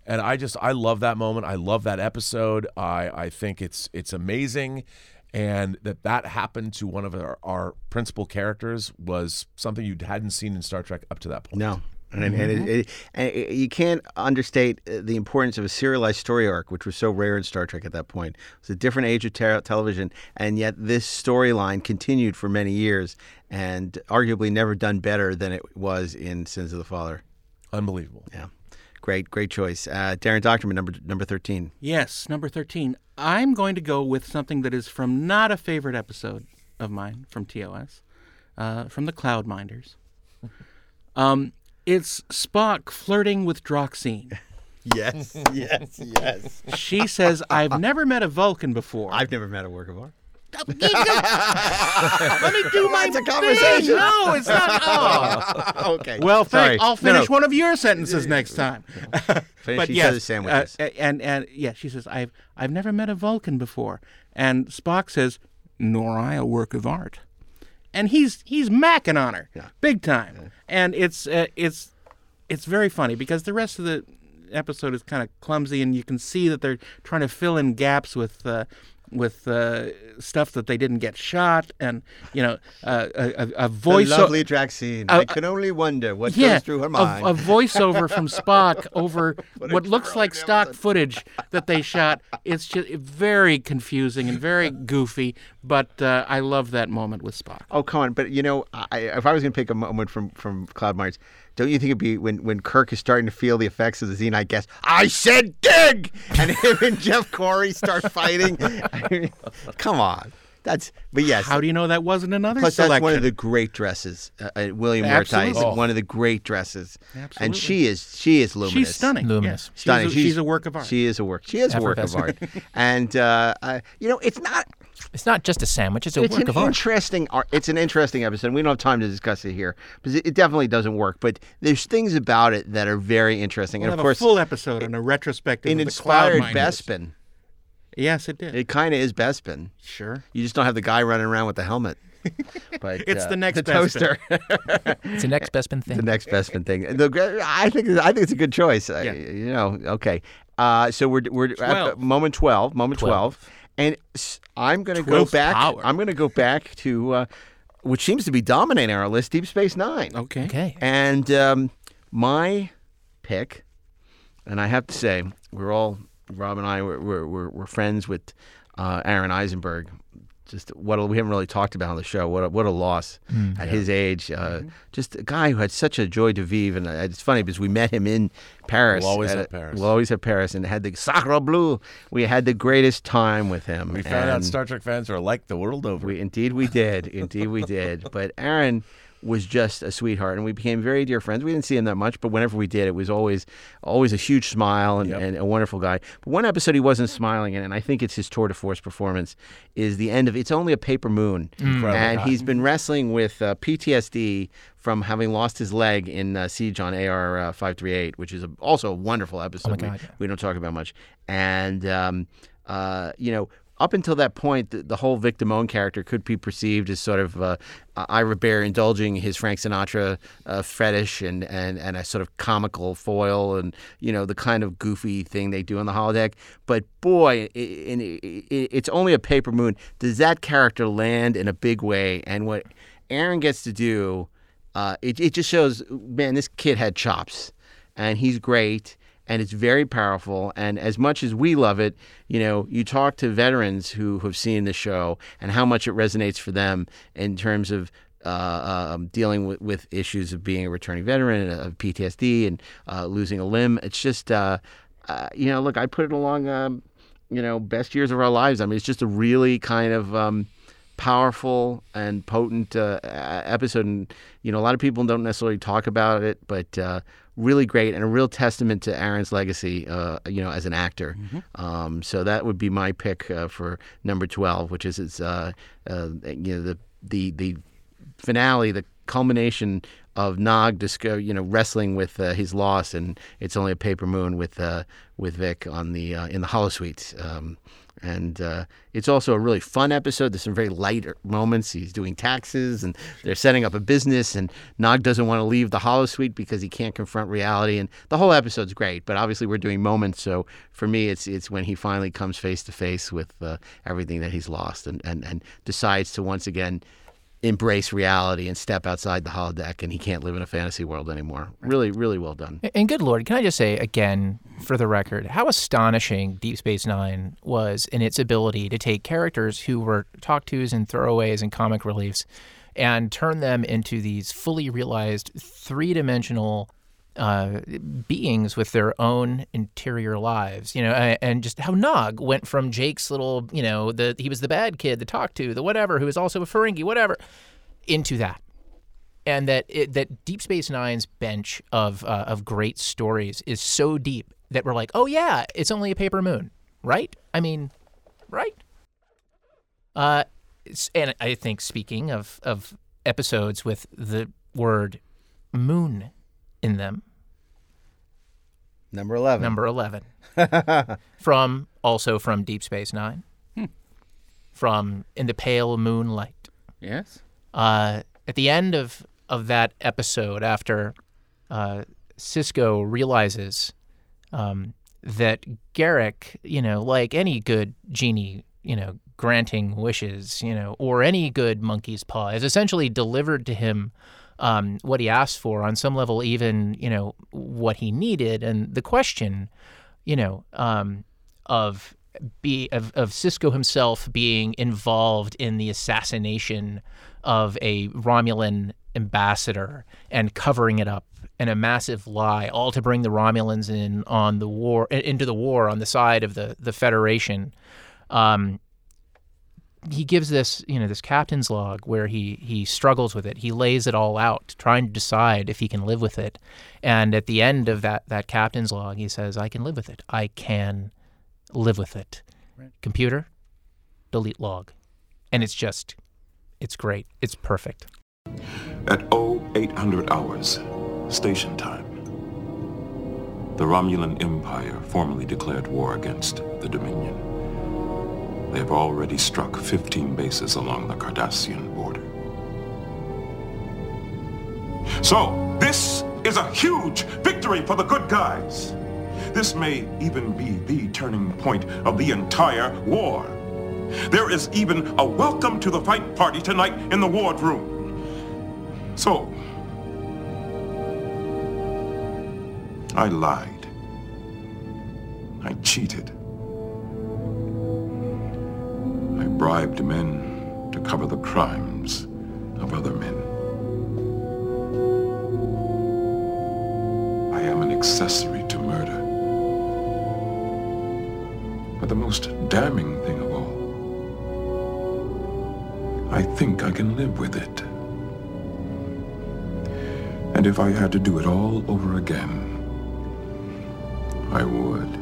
and I just I love that moment. I love that episode. I I think it's it's amazing, and that that happened to one of our, our principal characters was something you hadn't seen in Star Trek up to that point. No. And, and, it, it, and it- you can't understate uh, the importance of a serialized story arc, which was so rare in Star Trek at that point. It was a different age of te- television, and yet this storyline continued for many years, and arguably never done better than it was in Sins of the Father. Unbelievable. Yeah, great, great choice, uh, Darren Dochterman, number number thirteen. Yes, number 13. I'm going to go with something that is from not a favorite episode of mine from TOS, uh, from the Cloud Minders. Um, it's Spock flirting with Droxine. Yes, yes, yes. She says, I've never met a Vulcan before. I've never met a work of art. Let me do my It's a conversation. thing. No, it's not. Oh. okay. Well, Sorry. thank, I'll No, finish no. one of your sentences next time. Finish but each yes, other's sandwiches. uh, and and yeah, she says, "I've I've never met a Vulcan before," and Spock says, "Nor I a work of art," and he's he's macking on her, big time, and it's uh, it's it's very funny because the rest of the episode is kind of clumsy, and you can see that they're trying to fill in gaps with. Uh, with uh, stuff that they didn't get shot, and you know, uh, a, a, a voice. the lovely Droxine. Uh, I can only wonder what yeah, goes through her a- mind. A, voiceover from Spock over what looks like stock footage that they shot. It's just very confusing and very goofy, but uh, I love that moment with Spock. Oh, come on! But you know, I, if I was going to pick a moment from from Cloud Minders, don't you think it'd be when when Kirk is starting to feel the effects of the zenite gas? I said dig, and him and Jeff Corey start fighting. I mean, come on, that's. But yes, How do you know that wasn't another Plus, selection? that's one of the great dresses. Uh, uh, William Murtaugh is Absolutely. one of the great dresses, Absolutely. and she is she is luminous. She's stunning. Luminous. Yes. Stunning. She's a, she's a work of art. She is a work. She is a work of art. And uh, uh, you know, it's not. It's not just a sandwich; it's a it's work of art. interesting ar- it's an interesting episode we don't have time to discuss it here because it, it definitely doesn't work but there's things about it that are very interesting We'll and of have course a full episode and a retrospective. it of inspired miners. bespin Yes, it did. it kind of is bespin Sure. you just don't have the guy running around with the helmet but It's uh, the next the toaster It's the next Bespin thing. the next Bespin thing the, i think i think it's a good choice I- you know okay uh, so we're we're at 12. moment 12 moment 12, 12. And I'm going to go back power. i'm going to go back to uh, which seems to be dominating our list deep space nine Okay. Okay. And um, my pick, and I have to say, we're all Rob and I we're we're, we're, we're friends with uh, Aron Eisenberg. Just what a, we haven't really talked about on the show. What a, what a loss at his age. Uh, Just a guy who had such a joy de vivre, and uh, it's funny because we met him in Paris. We'll always at have a- Paris. We'll always have Paris, and had the Sacre Bleu. We had the greatest time with him. We found out Star Trek fans are like the world over. we indeed we did. Indeed we did. But Aron was just a sweetheart, and we became very dear friends. We didn't see him that much, but whenever we did, it was always always a huge smile and, Yep. and a wonderful guy. But one episode he wasn't smiling in, and I think it's his tour de force performance, is the end of It's Only a Paper Moon, Incredible. and he's been wrestling with uh, PTSD from having lost his leg in uh, Siege on AR uh, 538, which is a, also a wonderful episode. we, God, yeah. we don't talk about much. And, um, uh, you know, up until that point, the, the whole victim own character could be perceived as sort of uh, Ira Behr indulging his Frank Sinatra uh, fetish and, and, and a sort of comical foil and, you know, the kind of goofy thing they do on the holodeck. But boy, i in, i it's only a paper moon. Does that character land in a big way? And what Aron gets to do, uh, it, it just shows, man, this kid had chops and he's great and it's very powerful and as much as we love it you know you talk to veterans who have seen the show and how much it resonates for them in terms of uh, um, dealing with, with issues of being a returning veteran and of PTSD and uh, losing a limb. It's just, uh, uh, you know, look, I put it along, um, you know, best years of our lives. I mean, it's just a really kind of um, powerful and potent uh, episode. And, you know, a lot of people don't necessarily talk about it, but uh, really great and a real testament to Aron's legacy, uh, you know, as an actor. Um, so that would be my pick uh, for number 12, which is, it's, uh, uh, you know, the, the, the finale, the culmination of Nog disco, you know, wrestling with uh, his loss, and it's only a paper moon with uh, with Vic on the uh, in the holosuite. Um, and uh, it's also a really fun episode. There's some very light moments. He's doing taxes, and they're setting up a business. And Nog doesn't want to leave the holosuite because he can't confront reality. And the whole episode's great. But obviously, we're doing moments. So for me, it's it's when he finally comes face to face with uh, everything that he's lost, and, and and decides to once again embrace reality and step outside the holodeck and he can't live in a fantasy world anymore. Really, really well done. And good lord, can I just say again, for the record, how astonishing Deep Space Nine was in its ability to take characters who were talk tos and throwaways and comic reliefs and turn them into these fully realized three dimensional uh, beings with their own interior lives, you know, and just how Nog went from Jake's little, you know, the he was the bad kid, the talk to, the whatever, who was also a Ferengi, whatever, into that and that it, that Deep Space Nine's bench of uh, of great stories is so deep that we're like, oh yeah, it's only a paper moon, right? I mean, right? Uh, and I think speaking of of episodes with the word moon in them, Number 11. number eleven, from also from Deep Space Nine, from In the Pale Moonlight. Yes. uh, at the end of of that episode, after uh, Sisko realizes um, that Garak, you know, like any good genie, you know, granting wishes, you know, or any good monkey's paw, has essentially delivered to him um, what he asked for on some level, even you know what he needed, and the question, you know, um, of be of, of Sisko himself being involved in the assassination of a Romulan ambassador and covering it up and a massive lie, all to bring the Romulans in on the war into the war on the side of the the Federation. Um, he gives this, you know, this captain's log where he he struggles with it. He lays it all out, trying to decide if he can live with it. And at the end of that that captain's log, he says, "I can live with it. I can live with it." Computer, delete log. and it's just, it's great. It's perfect. At 0800 hours, station time, the Romulan Empire formally declared war against the Dominion. They have already struck 15 bases along the Cardassian border. So, this is a huge victory for the good guys. This may even be the turning point of the entire war. There is even a welcome to the fight party tonight in the wardroom. So, I lied. I cheated. Bribed men to cover the crimes of other men. I am an accessory to murder. But the most damning thing of all, I think I can live with it. And if I had to do it all over again, I would.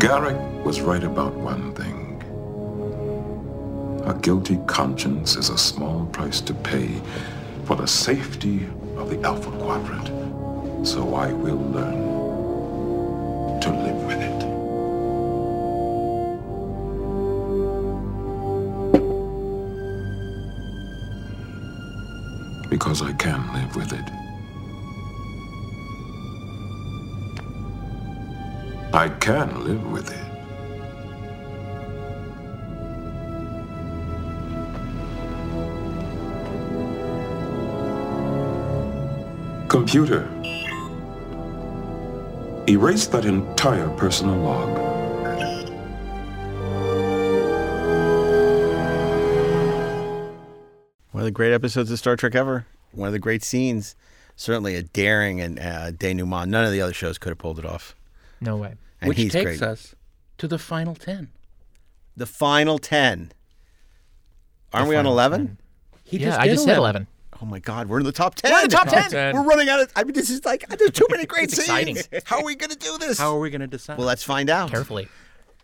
Garak was right about one thing. A guilty conscience is a small price to pay for the safety of the Alpha Quadrant. So I will learn to live with it. Because I can live with it. I can live with it. Computer, erase that entire personal log. One of the great episodes of Star Trek ever. One of the great scenes. Certainly a daring and uh, denouement. None of the other shows could have pulled it off. No way. And Which he's takes great. us to the final 10. The final 10. Aren't The we on final 11? He yeah, just I did just said 11. Oh my God, we're in the top 10. We're in the top 10. We're running out of. I mean, this is like, there's too many great It's scenes. exciting. How are we going to do this? How are we going to decide? well, let's find out. Carefully.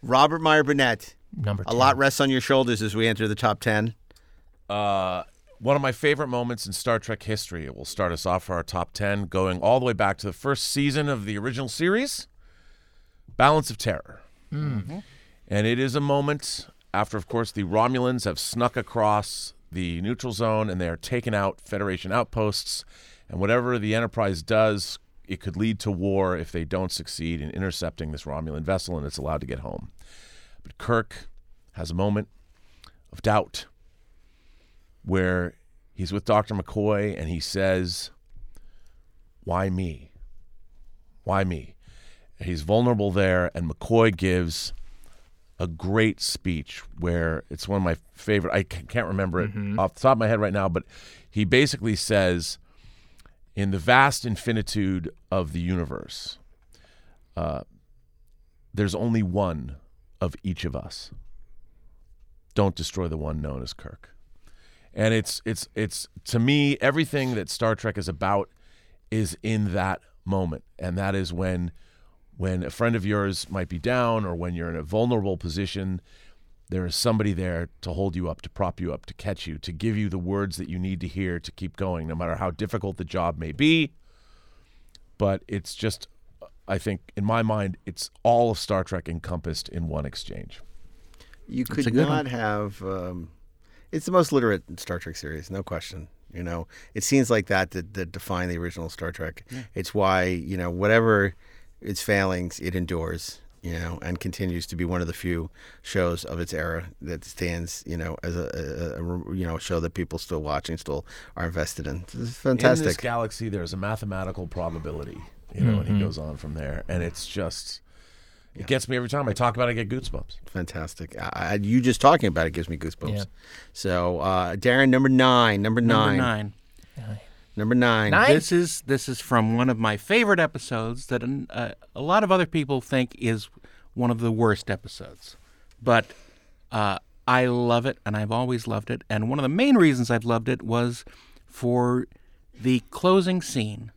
Robert Meyer Burnett. Number A lot rests on your shoulders as we enter the top 10. Uh, one of my favorite moments in Star Trek history. It will start us off for our top 10, going all the way back to the first season of the original series Balance of Terror. Mm. And it is a moment after, of course, the Romulans have snuck across the neutral zone and they are taking out Federation outposts. And whatever the Enterprise does, it could lead to war if they don't succeed in intercepting this Romulan vessel and it's allowed to get home. But Kirk has a moment of doubt where he's with Dr. McCoy and he says, Why me? Why me? He's vulnerable there, and McCoy gives a great speech where it's one of my favorite. I can't remember it off the top of my head right now, but he basically says, In the vast infinitude of the universe, uh, there's only one of each of us. Don't destroy the one known as Kirk and it's it's it's to me everything that Star Trek is about is in that moment, and that is when when a friend of yours might be down or when you're in a vulnerable position. There is somebody there to hold you up, to prop you up, to catch you, to give you the words that you need to hear to keep going, no matter how difficult the job may be. But it's just, I think, in my mind, it's all of Star Trek encompassed in one exchange. You could not one. have. Um, it's the most literate Star Trek series, no question. You know, it seems like that that, that define the original Star Trek. It's why you know whatever its failings, it endures. You know, and continues to be one of the few shows of its era that stands. You know, as a, a, a you know show that people still watching, still are invested in. It's In this fantastic. galaxy, there's a mathematical probability, you know, and he goes on from there, and it's just, it gets me every time I talk about it. I get goosebumps. Fantastic. I, I, you just talking about it gives me goosebumps. Yeah. So, uh, Darren, number nine, number nine, Number nine. Number nine. Nine? This is this is from one of my favorite episodes that uh, a lot of other people think is one of the worst episodes, but uh, I love it and I've always loved it. And one of the main reasons I've loved it was for the closing scene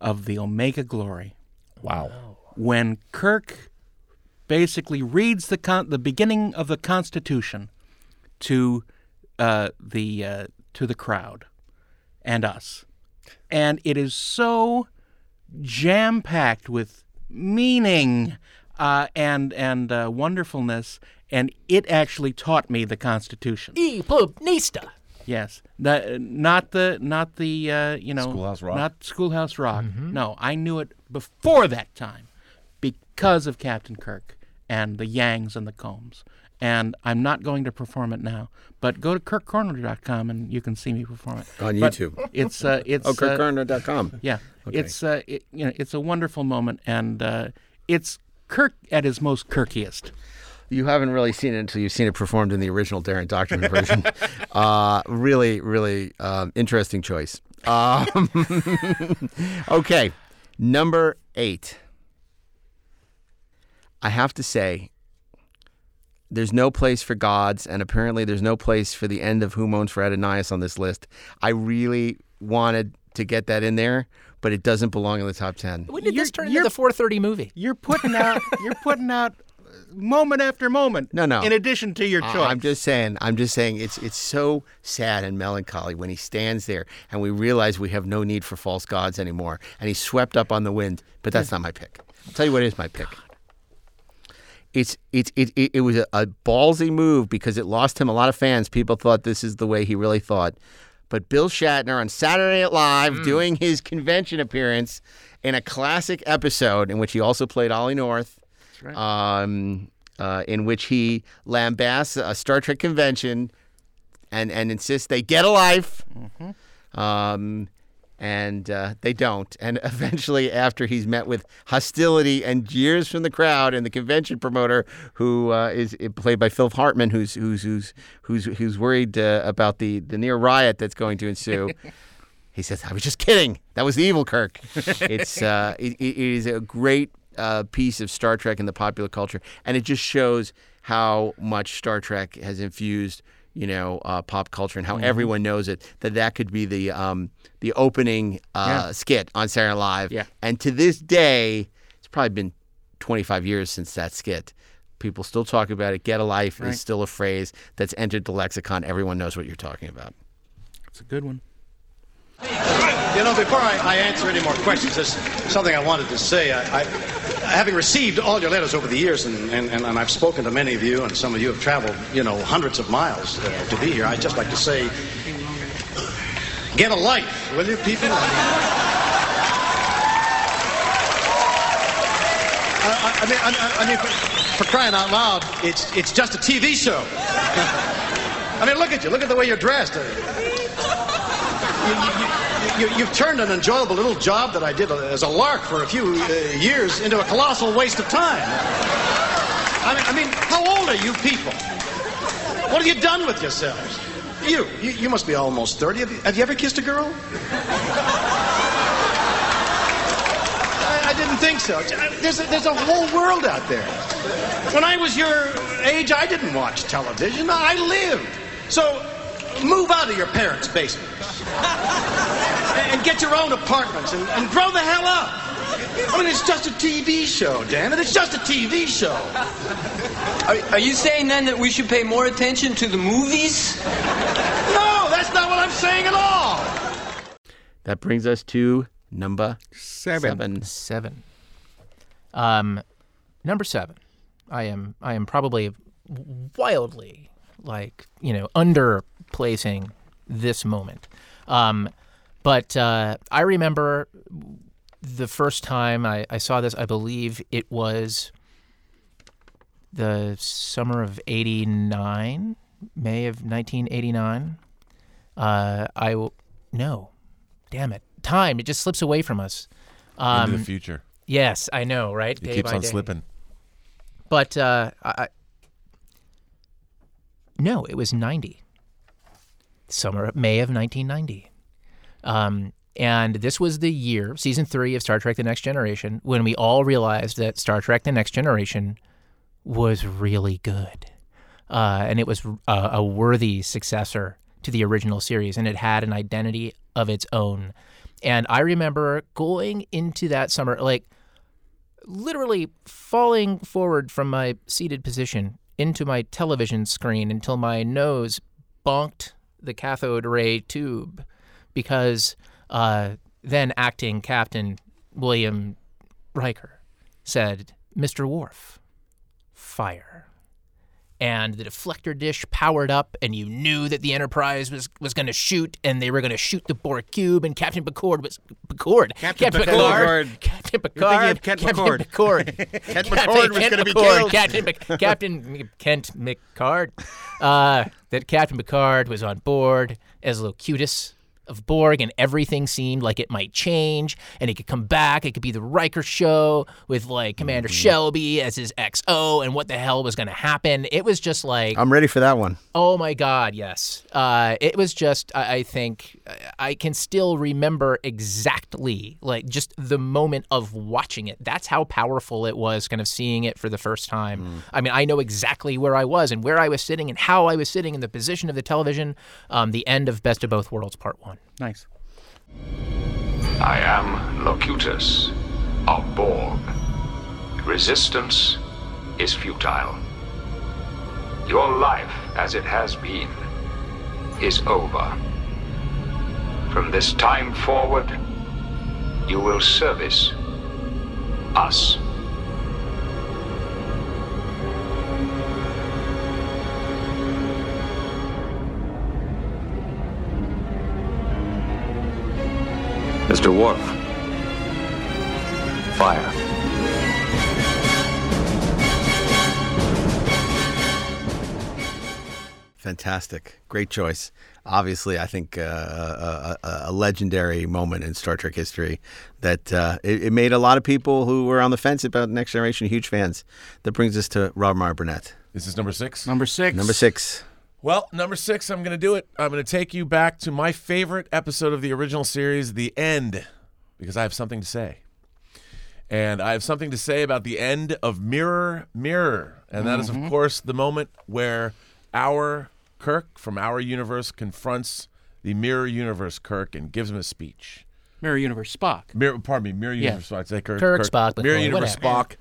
of the Omega Glory Wow. when Kirk basically reads the con- the beginning of the Constitution to uh, the uh, to the crowd and us, and it is so jam packed with meaning uh, and and uh, wonderfulness, and it actually taught me the Constitution. E Plebnista. Yes, the, not the not the uh, you know Schoolhouse Rock? not Schoolhouse Rock. Mm-hmm. No, I knew it before that time because of Captain Kirk and the Yangs and the Kohms. And I'm not going to perform it now, but go to kirkcorner.com and you can see me perform it On But YouTube. It's uh, it's Oh, uh, kirkcorner.com. yeah, Okay. it's uh, it, you know, it's a wonderful moment, and uh, it's Kirk at his most Kirkiest. You haven't really seen it until you've seen it performed in the original Darren Dochterman version. uh, really, really um, interesting choice. Um, okay, number eight. I have to say, there's no place for gods, and apparently there's no place for the end of Who Moans for Adonais on this list. I really wanted to get that in there, but it doesn't belong in the top ten. When did this You're- turn into the 4:30 movie? You're putting out you're putting out uh, moment after moment. No, no. In addition to your I- choice, I'm just saying. I'm just saying. It's it's so sad and melancholy when he stands there and we realize we have no need for false gods anymore, and he's swept up on the wind. But that's not my pick. I'll tell you what is my pick. It's it's it it, it was a, a ballsy move because it lost him a lot of fans. People thought this is the way he really thought. But Bill Shatner on Saturday Night Live doing his convention appearance in a classic episode in which he also played Ollie North right. um, uh, in which he lambasts a Star Trek convention and, and insists they get a life. Um, and uh, they don't. And eventually, after he's met with hostility and jeers from the crowd and the convention promoter, who uh, is played by Phil Hartman, who's who's who's who's who's worried uh, about the the near riot that's going to ensue. He says, "I was just kidding. That was the evil Kirk." it's uh, it, it is a great uh, piece of Star Trek in the popular culture, and it just shows how much Star Trek has infused, you know, uh, pop culture and how Mhm. everyone knows it. That that could be the um, the opening uh, Yeah. skit on Saturday Live. Yeah. And to this day, it's probably been 25 years since that skit. People still talk about it. Get a life Right. is still a phrase that's entered the lexicon. Everyone knows what you're talking about. It's a good one. You know, before I, I answer any more questions, there's something I wanted to say. I, I, having received all your letters over the years, and, and, and I've spoken to many of you, and some of you have traveled, you know, hundreds of miles uh, to be here, I'd just like to say, get a life, will you, people? I, mean, I, I mean for, for crying out loud, it's, it's just a TV show. I mean, look at you. Look at the way you're dressed. You, you, you, you've turned an enjoyable little job that I did as a lark for a few uh, years into a colossal waste of time. I mean, I mean, how old are you people? What have you done with yourselves? You, you, you must be almost 30. Have you, have you ever kissed a girl? I, I didn't think so. There's a, there's a whole world out there. When I was your age, I didn't watch television. I lived. So move out of your parents' basement and, and get your own apartments and, and grow the hell up. I mean, it's just a TV show, damn it. It's just a TV show. Are, are you saying then that we should pay more attention to the movies? No, that's not what I'm saying at all. That brings us to number seven. Seven. Seven. Um, number seven. I am I am probably wildly like you know underplacing this moment. Um, but uh, I remember the first time I, I saw this. I believe it was the summer of '89, May of 1989. Uh, I w- no, damn it, time it just slips away from us. Um, Into the future. Yes, I know, right? It Day keeps on day. slipping. But uh, I- no, it was 90. Summer, of May of 1990. Um, and this was the year, season three of Star Trek The Next Generation, when we all realized that Star Trek The Next Generation was really good. Uh, and it was a, a worthy successor to the original series, and it had an identity of its own. And I remember going into that summer, like, literally falling forward from my seated position into my television screen until my nose bonked the cathode ray tube because uh, then acting Captain William Riker said, Mr. Worf, fire. And the deflector dish powered up, and you knew that the Enterprise was, was going to shoot, and they were going to shoot the Borg cube, and Captain Picard was Picard. Captain Captain Picard. Captain You're Picard. of Captain McCord. Picard. Kent Captain McCord was gonna be killed. Captain, Mc- Captain Kent McCard. Uh, that Captain Picard was on board as Locutus of Borg, and everything seemed like it might change, and it could come back. It could be the Riker show with like Commander Mm-hmm. Shelby as his XO, and what the hell was going to happen? It was just like, I'm ready for that one. Oh my God, yes. Uh, it was just, I, I think, I can still remember exactly, like, just the moment of watching it. That's how powerful it was, kind of seeing it for the first time. I mean, I know exactly where I was and where I was sitting and how I was sitting in the position of the television. Um, the end of Best of Both Worlds, Part One. Nice. I am Locutus of Borg. Resistance is futile. Your life, as it has been, is over. From this time forward, you will service us. Mr. Worf. Fire. Fantastic. Great choice. Obviously, I think uh, a, a, a legendary moment in Star Trek history that uh, it, it made a lot of people who were on the fence about Next Generation huge fans. That brings us to Rob Meyer Burnett. This is number six. Number six. Number six. Well, number six, I'm going to do it. I'm going to take you back to my favorite episode of the original series, The End, because I have something to say. And I have something to say about the end of Mirror, Mirror. And that is, Mhm. of course, the moment where our Kirk from our universe confronts the Mirror Universe Kirk and gives him a speech. Mirror Universe Spock. Mirror, pardon me, Mirror Yeah. Universe Spock. Say Kirk, Kirk, Spock, Mirror Universe whatever. Spock,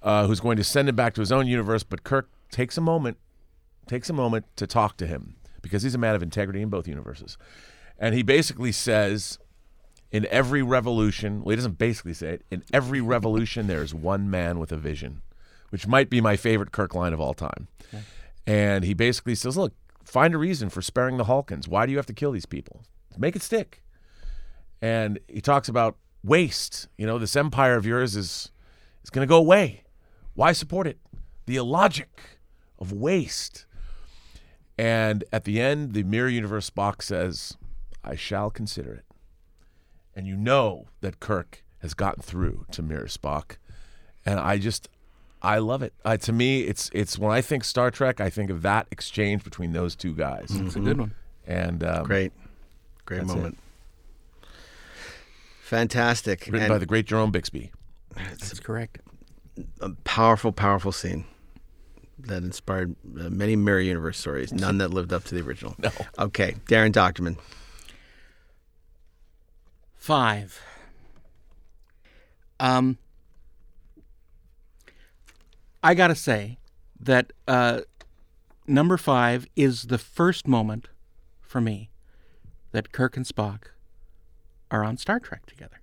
uh, who's going to send him back to his own universe. But Kirk takes a moment, takes a moment to talk to him because he's a man of integrity in both universes, and he basically says, "In every revolution, well, he doesn't basically say it. In every revolution, there is one man with a vision," which might be my favorite Kirk line of all time. And he basically says, "Look, find a reason for sparing the Halkans. Why do you have to kill these people? Make it stick." And he talks about waste. You know, this empire of yours is is going to go away. Why support it? The illogic of waste. And at the end, the Mirror Universe Spock says, "I shall consider it." And you know that Kirk has gotten through to Mirror Spock, and I just I love it. Uh, to me, it's it's when I think Star Trek, I think of that exchange between those two guys. It's a good one. And um, Great. Great that's it. moment. Fantastic. Written And by the great Jerome Bixby. That's correct. a powerful, powerful scene that inspired uh, many Mirror Universe stories. None that lived up to the original. No. Okay, Darren Dochterman. Five. Um, I gotta say that uh, number five is the first moment for me that Kirk and Spock are on Star Trek together.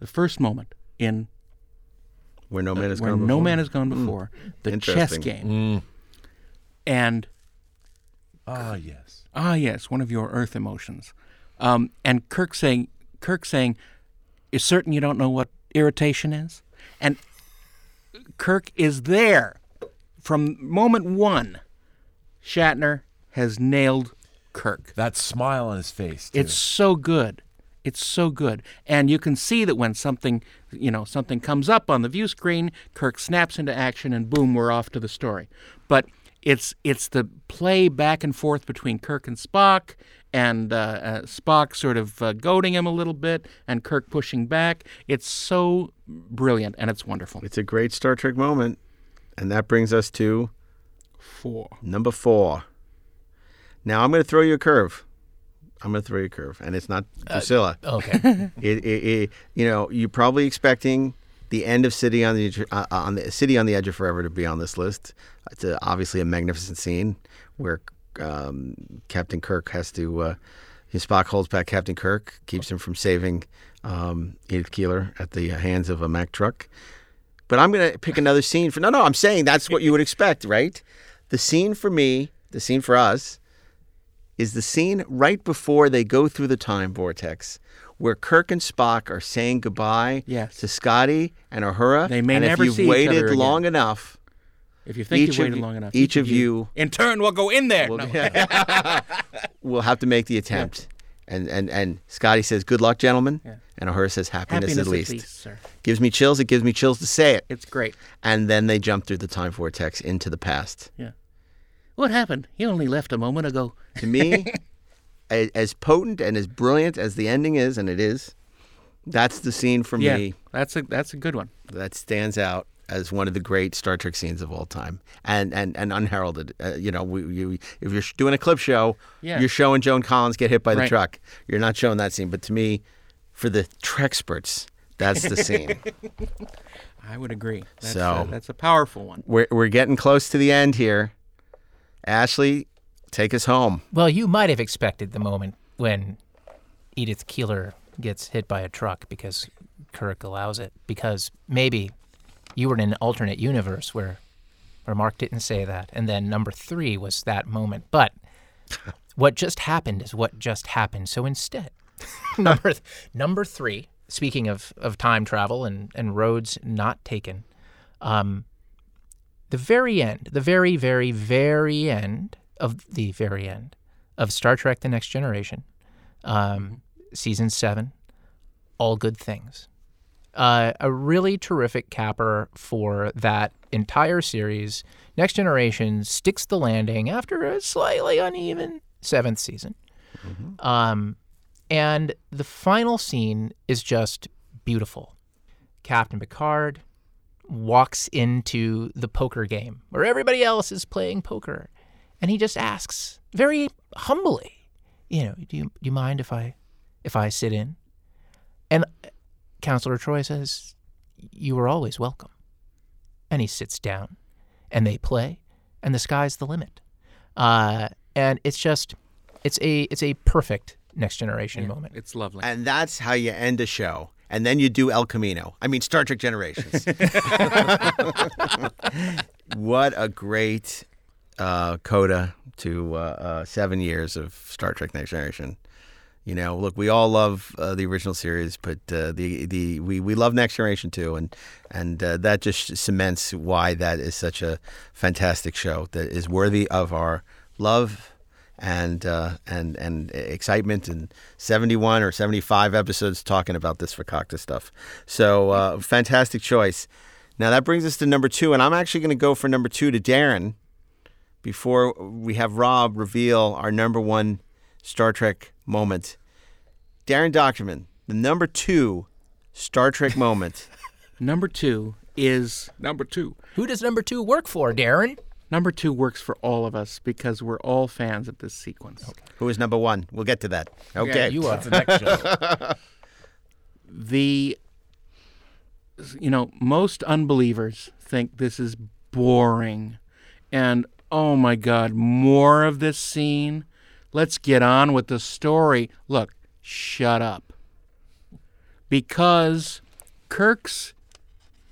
The first moment in Where no man has where gone no before. man has gone Mm. before, the chess Interesting. game, and Ah, yes. Ah, yes, one of your Earth emotions. Um, and Kirk saying, Kirk saying, "Is certain you don't know what irritation is?" And Kirk is there from moment one. Shatner has nailed Kirk. That smile on his face. Too. It's so good. It's so good. And you can see that when something, you know, something comes up on the view screen, Kirk snaps into action and boom, we're off to the story. But it's it's the play back and forth between Kirk and Spock and uh, uh, Spock sort of uh, goading him a little bit and Kirk pushing back. It's so brilliant and it's wonderful. It's a great Star Trek moment. And that brings us to Four. number four. Now I'm going to throw you a curve. I'm going to throw you a curve, and it's not Priscilla. okay. it, it, it, you know, you're probably expecting the end of City on the uh, on the City on the Edge of Forever to be on this list. It's a, obviously a magnificent scene where um, Captain Kirk has to. Uh, his Spock holds back Captain Kirk, keeps him from saving um, Edith Keeler at the hands of a Mack truck. But I'm going to pick another scene for. No, no, I'm saying that's what you would expect, right? The scene for me, the scene for us, is the scene right before they go through the time vortex, where Kirk and Spock are saying goodbye Yes. to Scotty and Uhura. They may and never if you've see each waited other again. long enough, If you think each you of waited you- long enough, each of you in turn will go in there. No. will have to make the attempt. And and and Scotty says, "Good luck, gentlemen," and Uhura says, "Happiness, Happiness at at least." least, sir. Gives me chills. It gives me chills to say it. It's great. And then they jump through the time vortex into the past. Yeah. What happened? He only left a moment ago. To me, as potent and as brilliant as the ending is, and it is, that's the scene for yeah, me that's a that's a good one. that stands out as one of the great Star Trek scenes of all time, and and and unheralded. Uh, you know, we, you, if you're doing a clip show, Yeah. you're showing Joan Collins get hit by the Right. truck. You're not showing that scene, but to me, for the Trexperts, that's the scene. I would agree. That's So- a, that's a powerful one. we're we're getting close to the end here. Ashley, take us home. Well, you might have expected the moment when Edith Keeler gets hit by a truck because Kirk allows it. Because maybe you were in an alternate universe where where Mark didn't say that, and then number three was that moment. But what just happened is what just happened. So instead, number th- number three. Speaking of, of time travel and, and roads not taken, um, the very end, the very, very, very end of the very end of Star Trek The Next Generation, um, season seven, All Good Things. Uh, a really terrific capper for that entire series. Next Generation sticks the landing after a slightly uneven seventh season. Um, and the final scene is just beautiful. Captain Picard walks into the poker game where everybody else is playing poker, and he just asks very humbly, "You know, do you do you mind if I if I sit in?" And Counselor Troi says, "You are always welcome." And he sits down, and they play, and the sky's the limit. Uh, and it's just, it's a it's a perfect next generation moment. It's lovely. And that's how you end a show. And then you do El Camino. I mean, Star Trek Generations. what a great uh, coda to uh, uh, seven years of Star Trek Next Generation. You know, look, we all love uh, the original series, but uh, the the we, we love Next Generation too, and and uh, that just cements why that is such a fantastic show that is worthy of our love and uh, and and excitement and 71 or 75 episodes talking about this Fakakta stuff. So uh, fantastic choice. Now that brings us to number two, and I'm actually going to go for number two to Darren before we have Rob reveal our number one Star Trek moment. Darren Dochterman, the number two Star Trek moment. Number two is number two. Who does number two work for, Darren? Number two works for all of us because we're all fans of this sequence. Who is number one? We'll get to that. Okay, you are. That's the next show. the you know most unbelievers think this is boring and oh my god more of this scene let's get on with the story look shut up because kirk's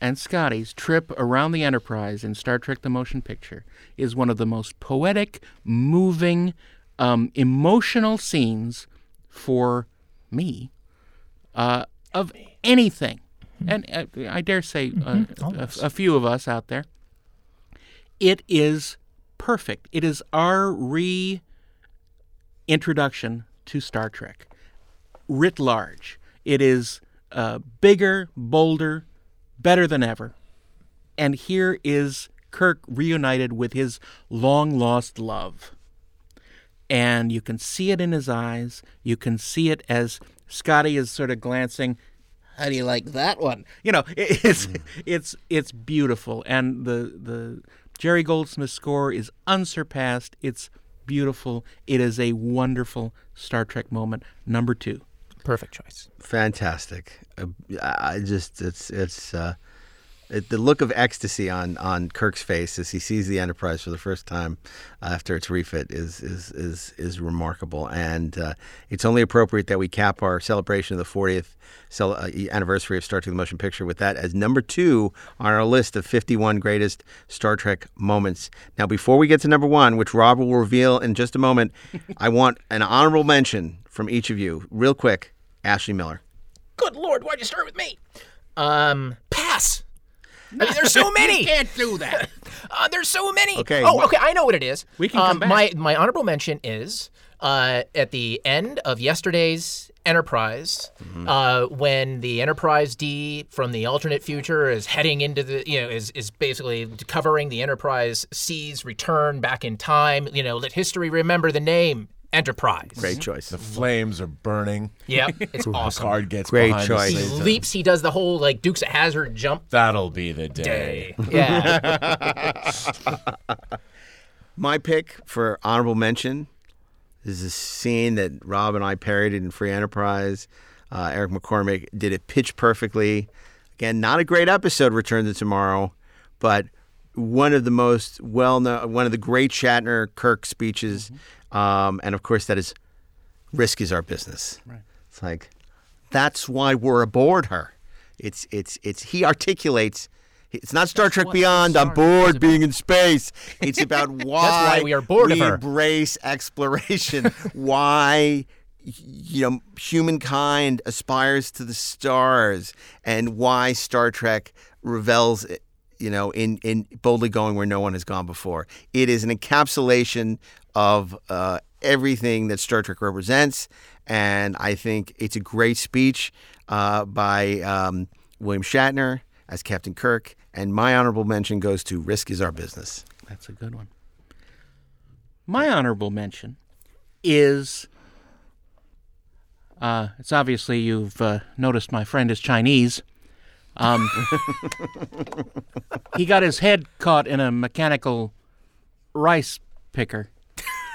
and Scotty's trip around the Enterprise in Star Trek the Motion Picture is one of the most poetic, moving, um, emotional scenes for me uh, of anything. And uh, I dare say uh, a, a few of us out there. It is perfect. It is our reintroduction to Star Trek writ large. It is uh, bigger, bolder, better than ever. And here is Kirk reunited with his long lost love. And you can see it in his eyes. You can see it as Scotty is sort of glancing. How do you like that one? You know, it- it's mm-hmm. it's it's beautiful, and the the Jerry Goldsmith score is unsurpassed. It's beautiful. It is a wonderful Star Trek moment. Number two. Perfect choice. Fantastic. Uh, I just it's it's uh, It, the look of ecstasy on, on Kirk's face as he sees the Enterprise for the first time after its refit is is is, is remarkable, and uh, it's only appropriate that we cap our celebration of the 40th cel- uh, anniversary of Star Trek: The Motion Picture with that as number two on our list of 51 greatest Star Trek moments. Now, before we get to number one, which Rob will reveal in just a moment, I want an honorable mention from each of you, real quick. Ashley Miller. Good lord, why'd you start with me? Um, pass. I mean, there's so many. you can't do that. Uh, there's so many. Okay, Oh, okay. I know what it is. We can um, come back. My my honorable mention is uh, at the end of yesterday's Enterprise, Mm-hmm. uh, when the Enterprise D from the alternate future is heading into the you know is is basically covering the Enterprise C's return back in time. You know, let history remember the name Enterprise. Great choice. The flames are burning. Yep, it's awesome. Picard gets Great behind the choice. He scenes. leaps. He does the whole like Dukes of Hazzard jump. That'll be the day. Day. Yeah. My pick for honorable mention is a scene that Rob and I parodied in Free Enterprise. Uh, Eric McCormack did it pitch perfectly. Again, not a great episode, Return to Tomorrow, but one of the most well known, one of the great Shatner Kirk speeches. Um, and of course, that is risk is our business. Right. It's like, that's why we're aboard her. It's, it's, it's, he articulates. It's not Star Trek Beyond. I'm bored being in space. It's about why, why we are bored we embrace exploration. why you know humankind aspires to the stars, and why Star Trek revels. You know, in, in boldly going where no one has gone before. It is an encapsulation of uh, everything that Star Trek represents, and I think it's a great speech uh, by um, William Shatner as Captain Kirk. And my honorable mention goes to "Risk is our business." That's a good one. My honorable mention is uh, it's obviously you've uh, noticed my friend is Chinese. Um, he got his head caught in a mechanical rice picker.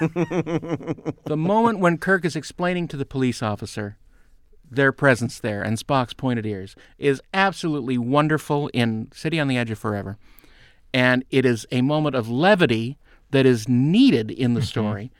the moment when Kirk is explaining to the police officer their presence there and Spock's pointed ears is absolutely wonderful in City on the Edge of Forever. And it is a moment of levity that is needed in the story.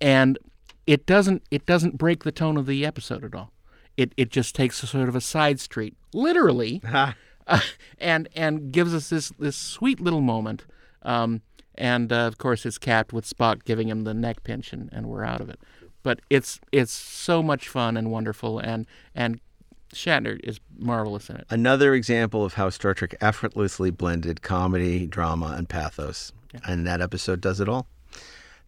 And it doesn't it doesn't break the tone of the episode at all. It it just takes a sort of a side street, literally, uh, and and gives us this this sweet little moment. Um, and uh, of course, it's capped with Spock giving him the neck pinch, and, and we're out of it. But it's it's so much fun and wonderful, and and Shatner is marvelous in it. Another example of how Star Trek effortlessly blended comedy, drama, and pathos. And that episode does it all.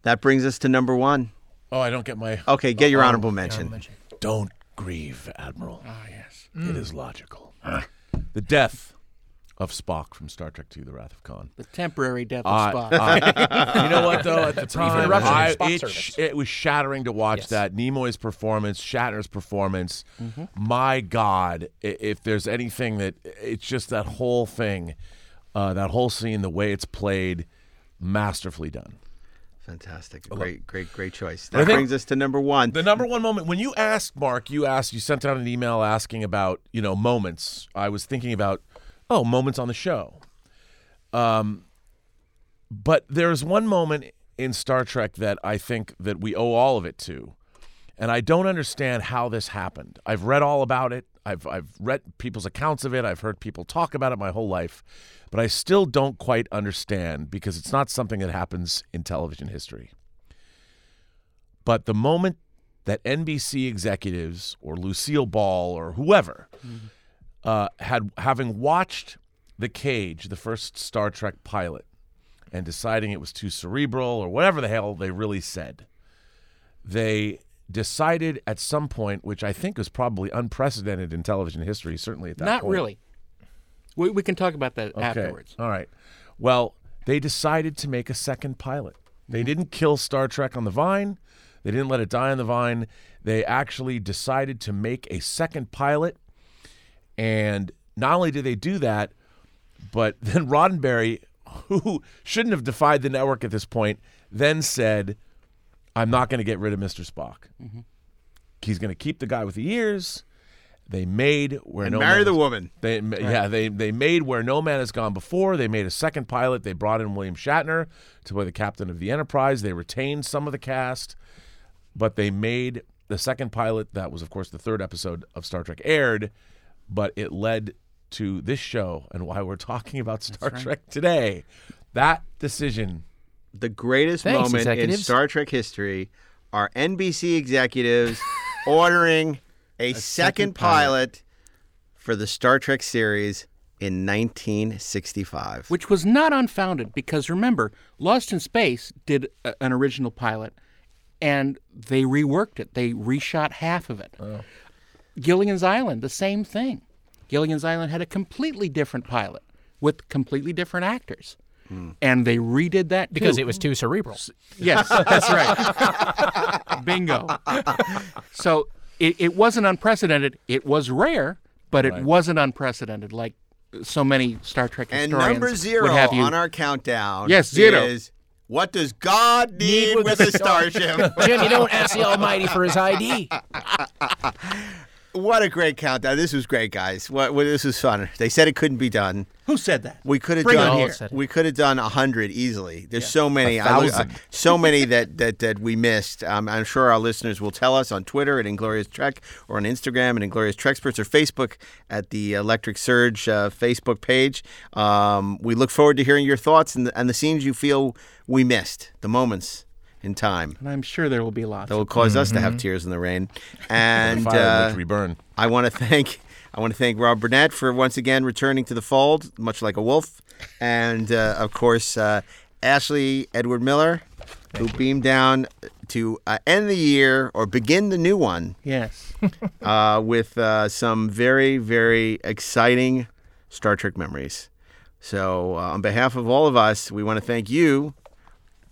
That brings us to number one. Oh, I don't get my. Okay, get your Oh, honorable mention. Don't grieve, Admiral. Ah, yes. It is logical. the death of Spock from Star Trek II: The Wrath of Khan. The temporary death of Spock. I- you know what though? At the time, interruption I, it, sh- it was shattering to watch Yes. that Nimoy's performance, Shatner's performance. Mm-hmm. My God, if there's anything that it's just that whole thing, uh, that whole scene, the way it's played, masterfully done. Fantastic. Great, great, great choice. That brings us to number one. The number one moment when you asked Mark, you asked, you sent out an email asking about you know moments. I was thinking about oh moments on the show. Um, but there's one moment in Star Trek that I think that we owe all of it to, and I don't understand how this happened. I've read all about it. I've I've read people's accounts of it. I've heard people talk about it my whole life, but I still don't quite understand because it's not something that happens in television history. But the moment that NBC executives or Lucille Ball or whoever uh, had having watched The Cage, the first Star Trek pilot, and deciding it was too cerebral or whatever the hell they really said, they decided at some point, which I think was probably unprecedented in television history, certainly at that point. Not point. really. We, we can talk about that Okay. afterwards. All right. Well, they decided to make a second pilot. They didn't kill Star Trek on the Vine. They didn't let it die on the Vine. They actually decided to make a second pilot. And not only did they do that, but then Roddenberry, who shouldn't have defied the network at this point, then said, I'm not going to get rid of Mr. Spock. Mm-hmm. He's going to keep the guy with the ears. They made where And no marry man the has- woman. They yeah they they made where no man has gone before. They made a second pilot. They brought in William Shatner to play the captain of the Enterprise. They retained some of the cast, but they made the second pilot. That was of course the third episode of Star Trek aired, but it led to this show and why we're talking about Star right. Trek today. That decision, the greatest Thanks, moment in. Star Trek history are NBC executives ordering a, second, second pilot. pilot. for the Star Trek series in 1965. which was not unfounded because remember, Lost in Space did a, an original pilot, and they reworked it. They reshot half of it. Oh. Gilligan's Island, the same thing. Gilligan's Island had a completely different pilot with completely different actors. Hmm. And they redid that Because too. it was too cerebral. Yes, that's right. Bingo. So it, it wasn't unprecedented. It was rare, but it Right. wasn't unprecedented like so many Star Trek And historians number zero would have you. on our countdown Yes, zero. is what does God need, with a starship? Jim, you don't ask the Almighty for his ID. What a great countdown! This was great, guys. What, what this was fun. They said it couldn't be done. Who said that? We could have Bring it done here. We could have done a hundred easily. There's so many. A I look- uh, so many that that that we missed. Um, I'm sure our listeners will tell us on Twitter at Inglorious Trek or on Instagram at Inglorious Trexperts or Facebook at the Electric Surge uh, Facebook page. Um, we look forward to hearing your thoughts and the, and the scenes you feel we missed, the moments in time. And I'm sure there will be lots. That will of cause us to have Mhm. tears in the rain. And fire uh, which we burn. I want to thank I want to thank Rob Burnett for once again returning to the fold, much like a wolf, and uh, of course uh, Ashley Edward Miller, who beamed down to uh, end the year or begin the new one Yes. uh, with uh, some very very exciting Star Trek memories. So uh, on behalf of all of us, we want to thank you,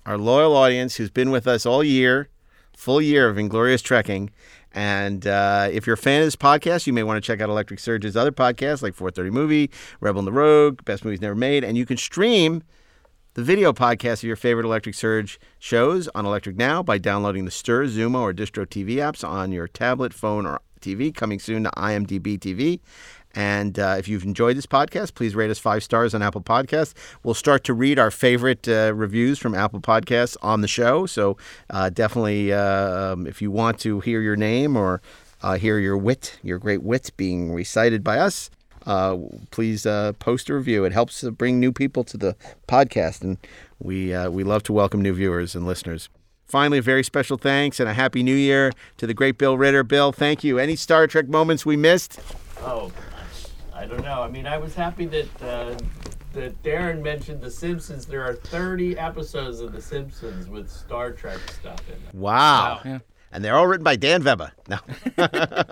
our loyal audience who's been with us all year, full year of Inglorious Trekking. And uh, if you're a fan of this podcast, you may want to check out Electric Surge's other podcasts like 430 Movie, Rebel and the Rogue, Best Movies Never Made. And you can stream the video podcast of your favorite Electric Surge shows on Electric Now by downloading the Stirr, Xumo, or Distro TV apps on your tablet, phone, or TV. Coming soon to IMDb TV. And uh, if you've enjoyed this podcast, please rate us five stars on Apple Podcasts. We'll start to read our favorite uh, reviews from Apple Podcasts on the show. So uh, definitely, uh, um, if you want to hear your name or uh, hear your wit, your great wit being recited by us, uh, please post a review. It helps to bring new people to the podcast, and we we love to welcome new viewers and listeners. Finally, a very special thanks and a happy new year to the great Bill Ritter. Bill, thank you. Any Star Trek moments we missed? Oh. I don't know. I mean, I was happy that uh, that Darren mentioned The Simpsons. There are 30 episodes of The Simpsons with Star Trek stuff in them. Wow. And they're all written by Dan Weber. No.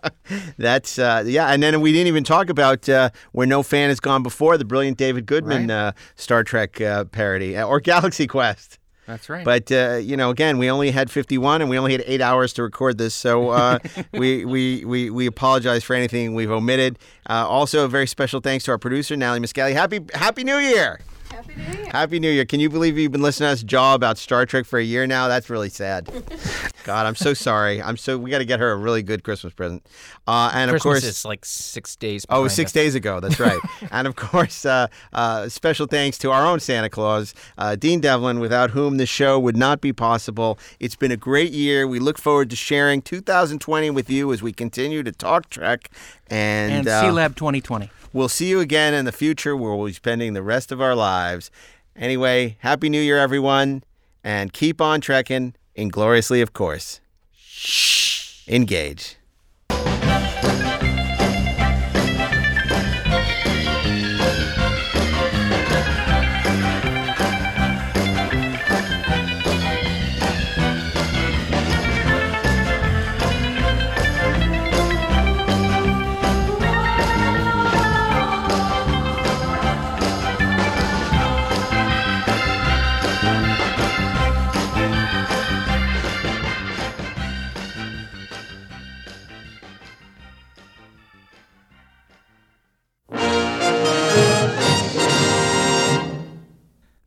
That's, uh, yeah. And then we didn't even talk about uh, Where No Fan Has Gone Before, the brilliant David Goodman uh, Star Trek uh, parody, uh, or Galaxy Quest. That's right. But uh, you know, again, we only had 51, and we only had eight hours to record this, so uh, we, we we we apologize for anything we've omitted. Uh, also, a very special thanks to our producer Natalie Miscali. Happy Happy New Year! Happy New Year! Happy New Year! Can you believe you've been listening to us jaw about Star Trek for a year now? That's really sad. God, I'm so sorry. I'm so we got to get her a really good Christmas present. Uh, and of Christmas course, is like six days. Oh, behind six us. days ago. That's right. and of course, uh, uh, special thanks to our own Santa Claus, uh, Dean Devlin, without whom the show would not be possible. It's been a great year. We look forward to sharing 2020 with you as we continue to talk Trek. And, And uh, C Lab 2020. We'll see you again in the future where we'll be spending the rest of our lives. Anyway, Happy New Year, everyone. And keep on trekking, ingloriously, of course. Shh. Engage.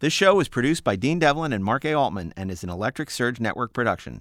This show was produced by Dean Devlin and Mark A. Altman and is an Electric Surge Network production.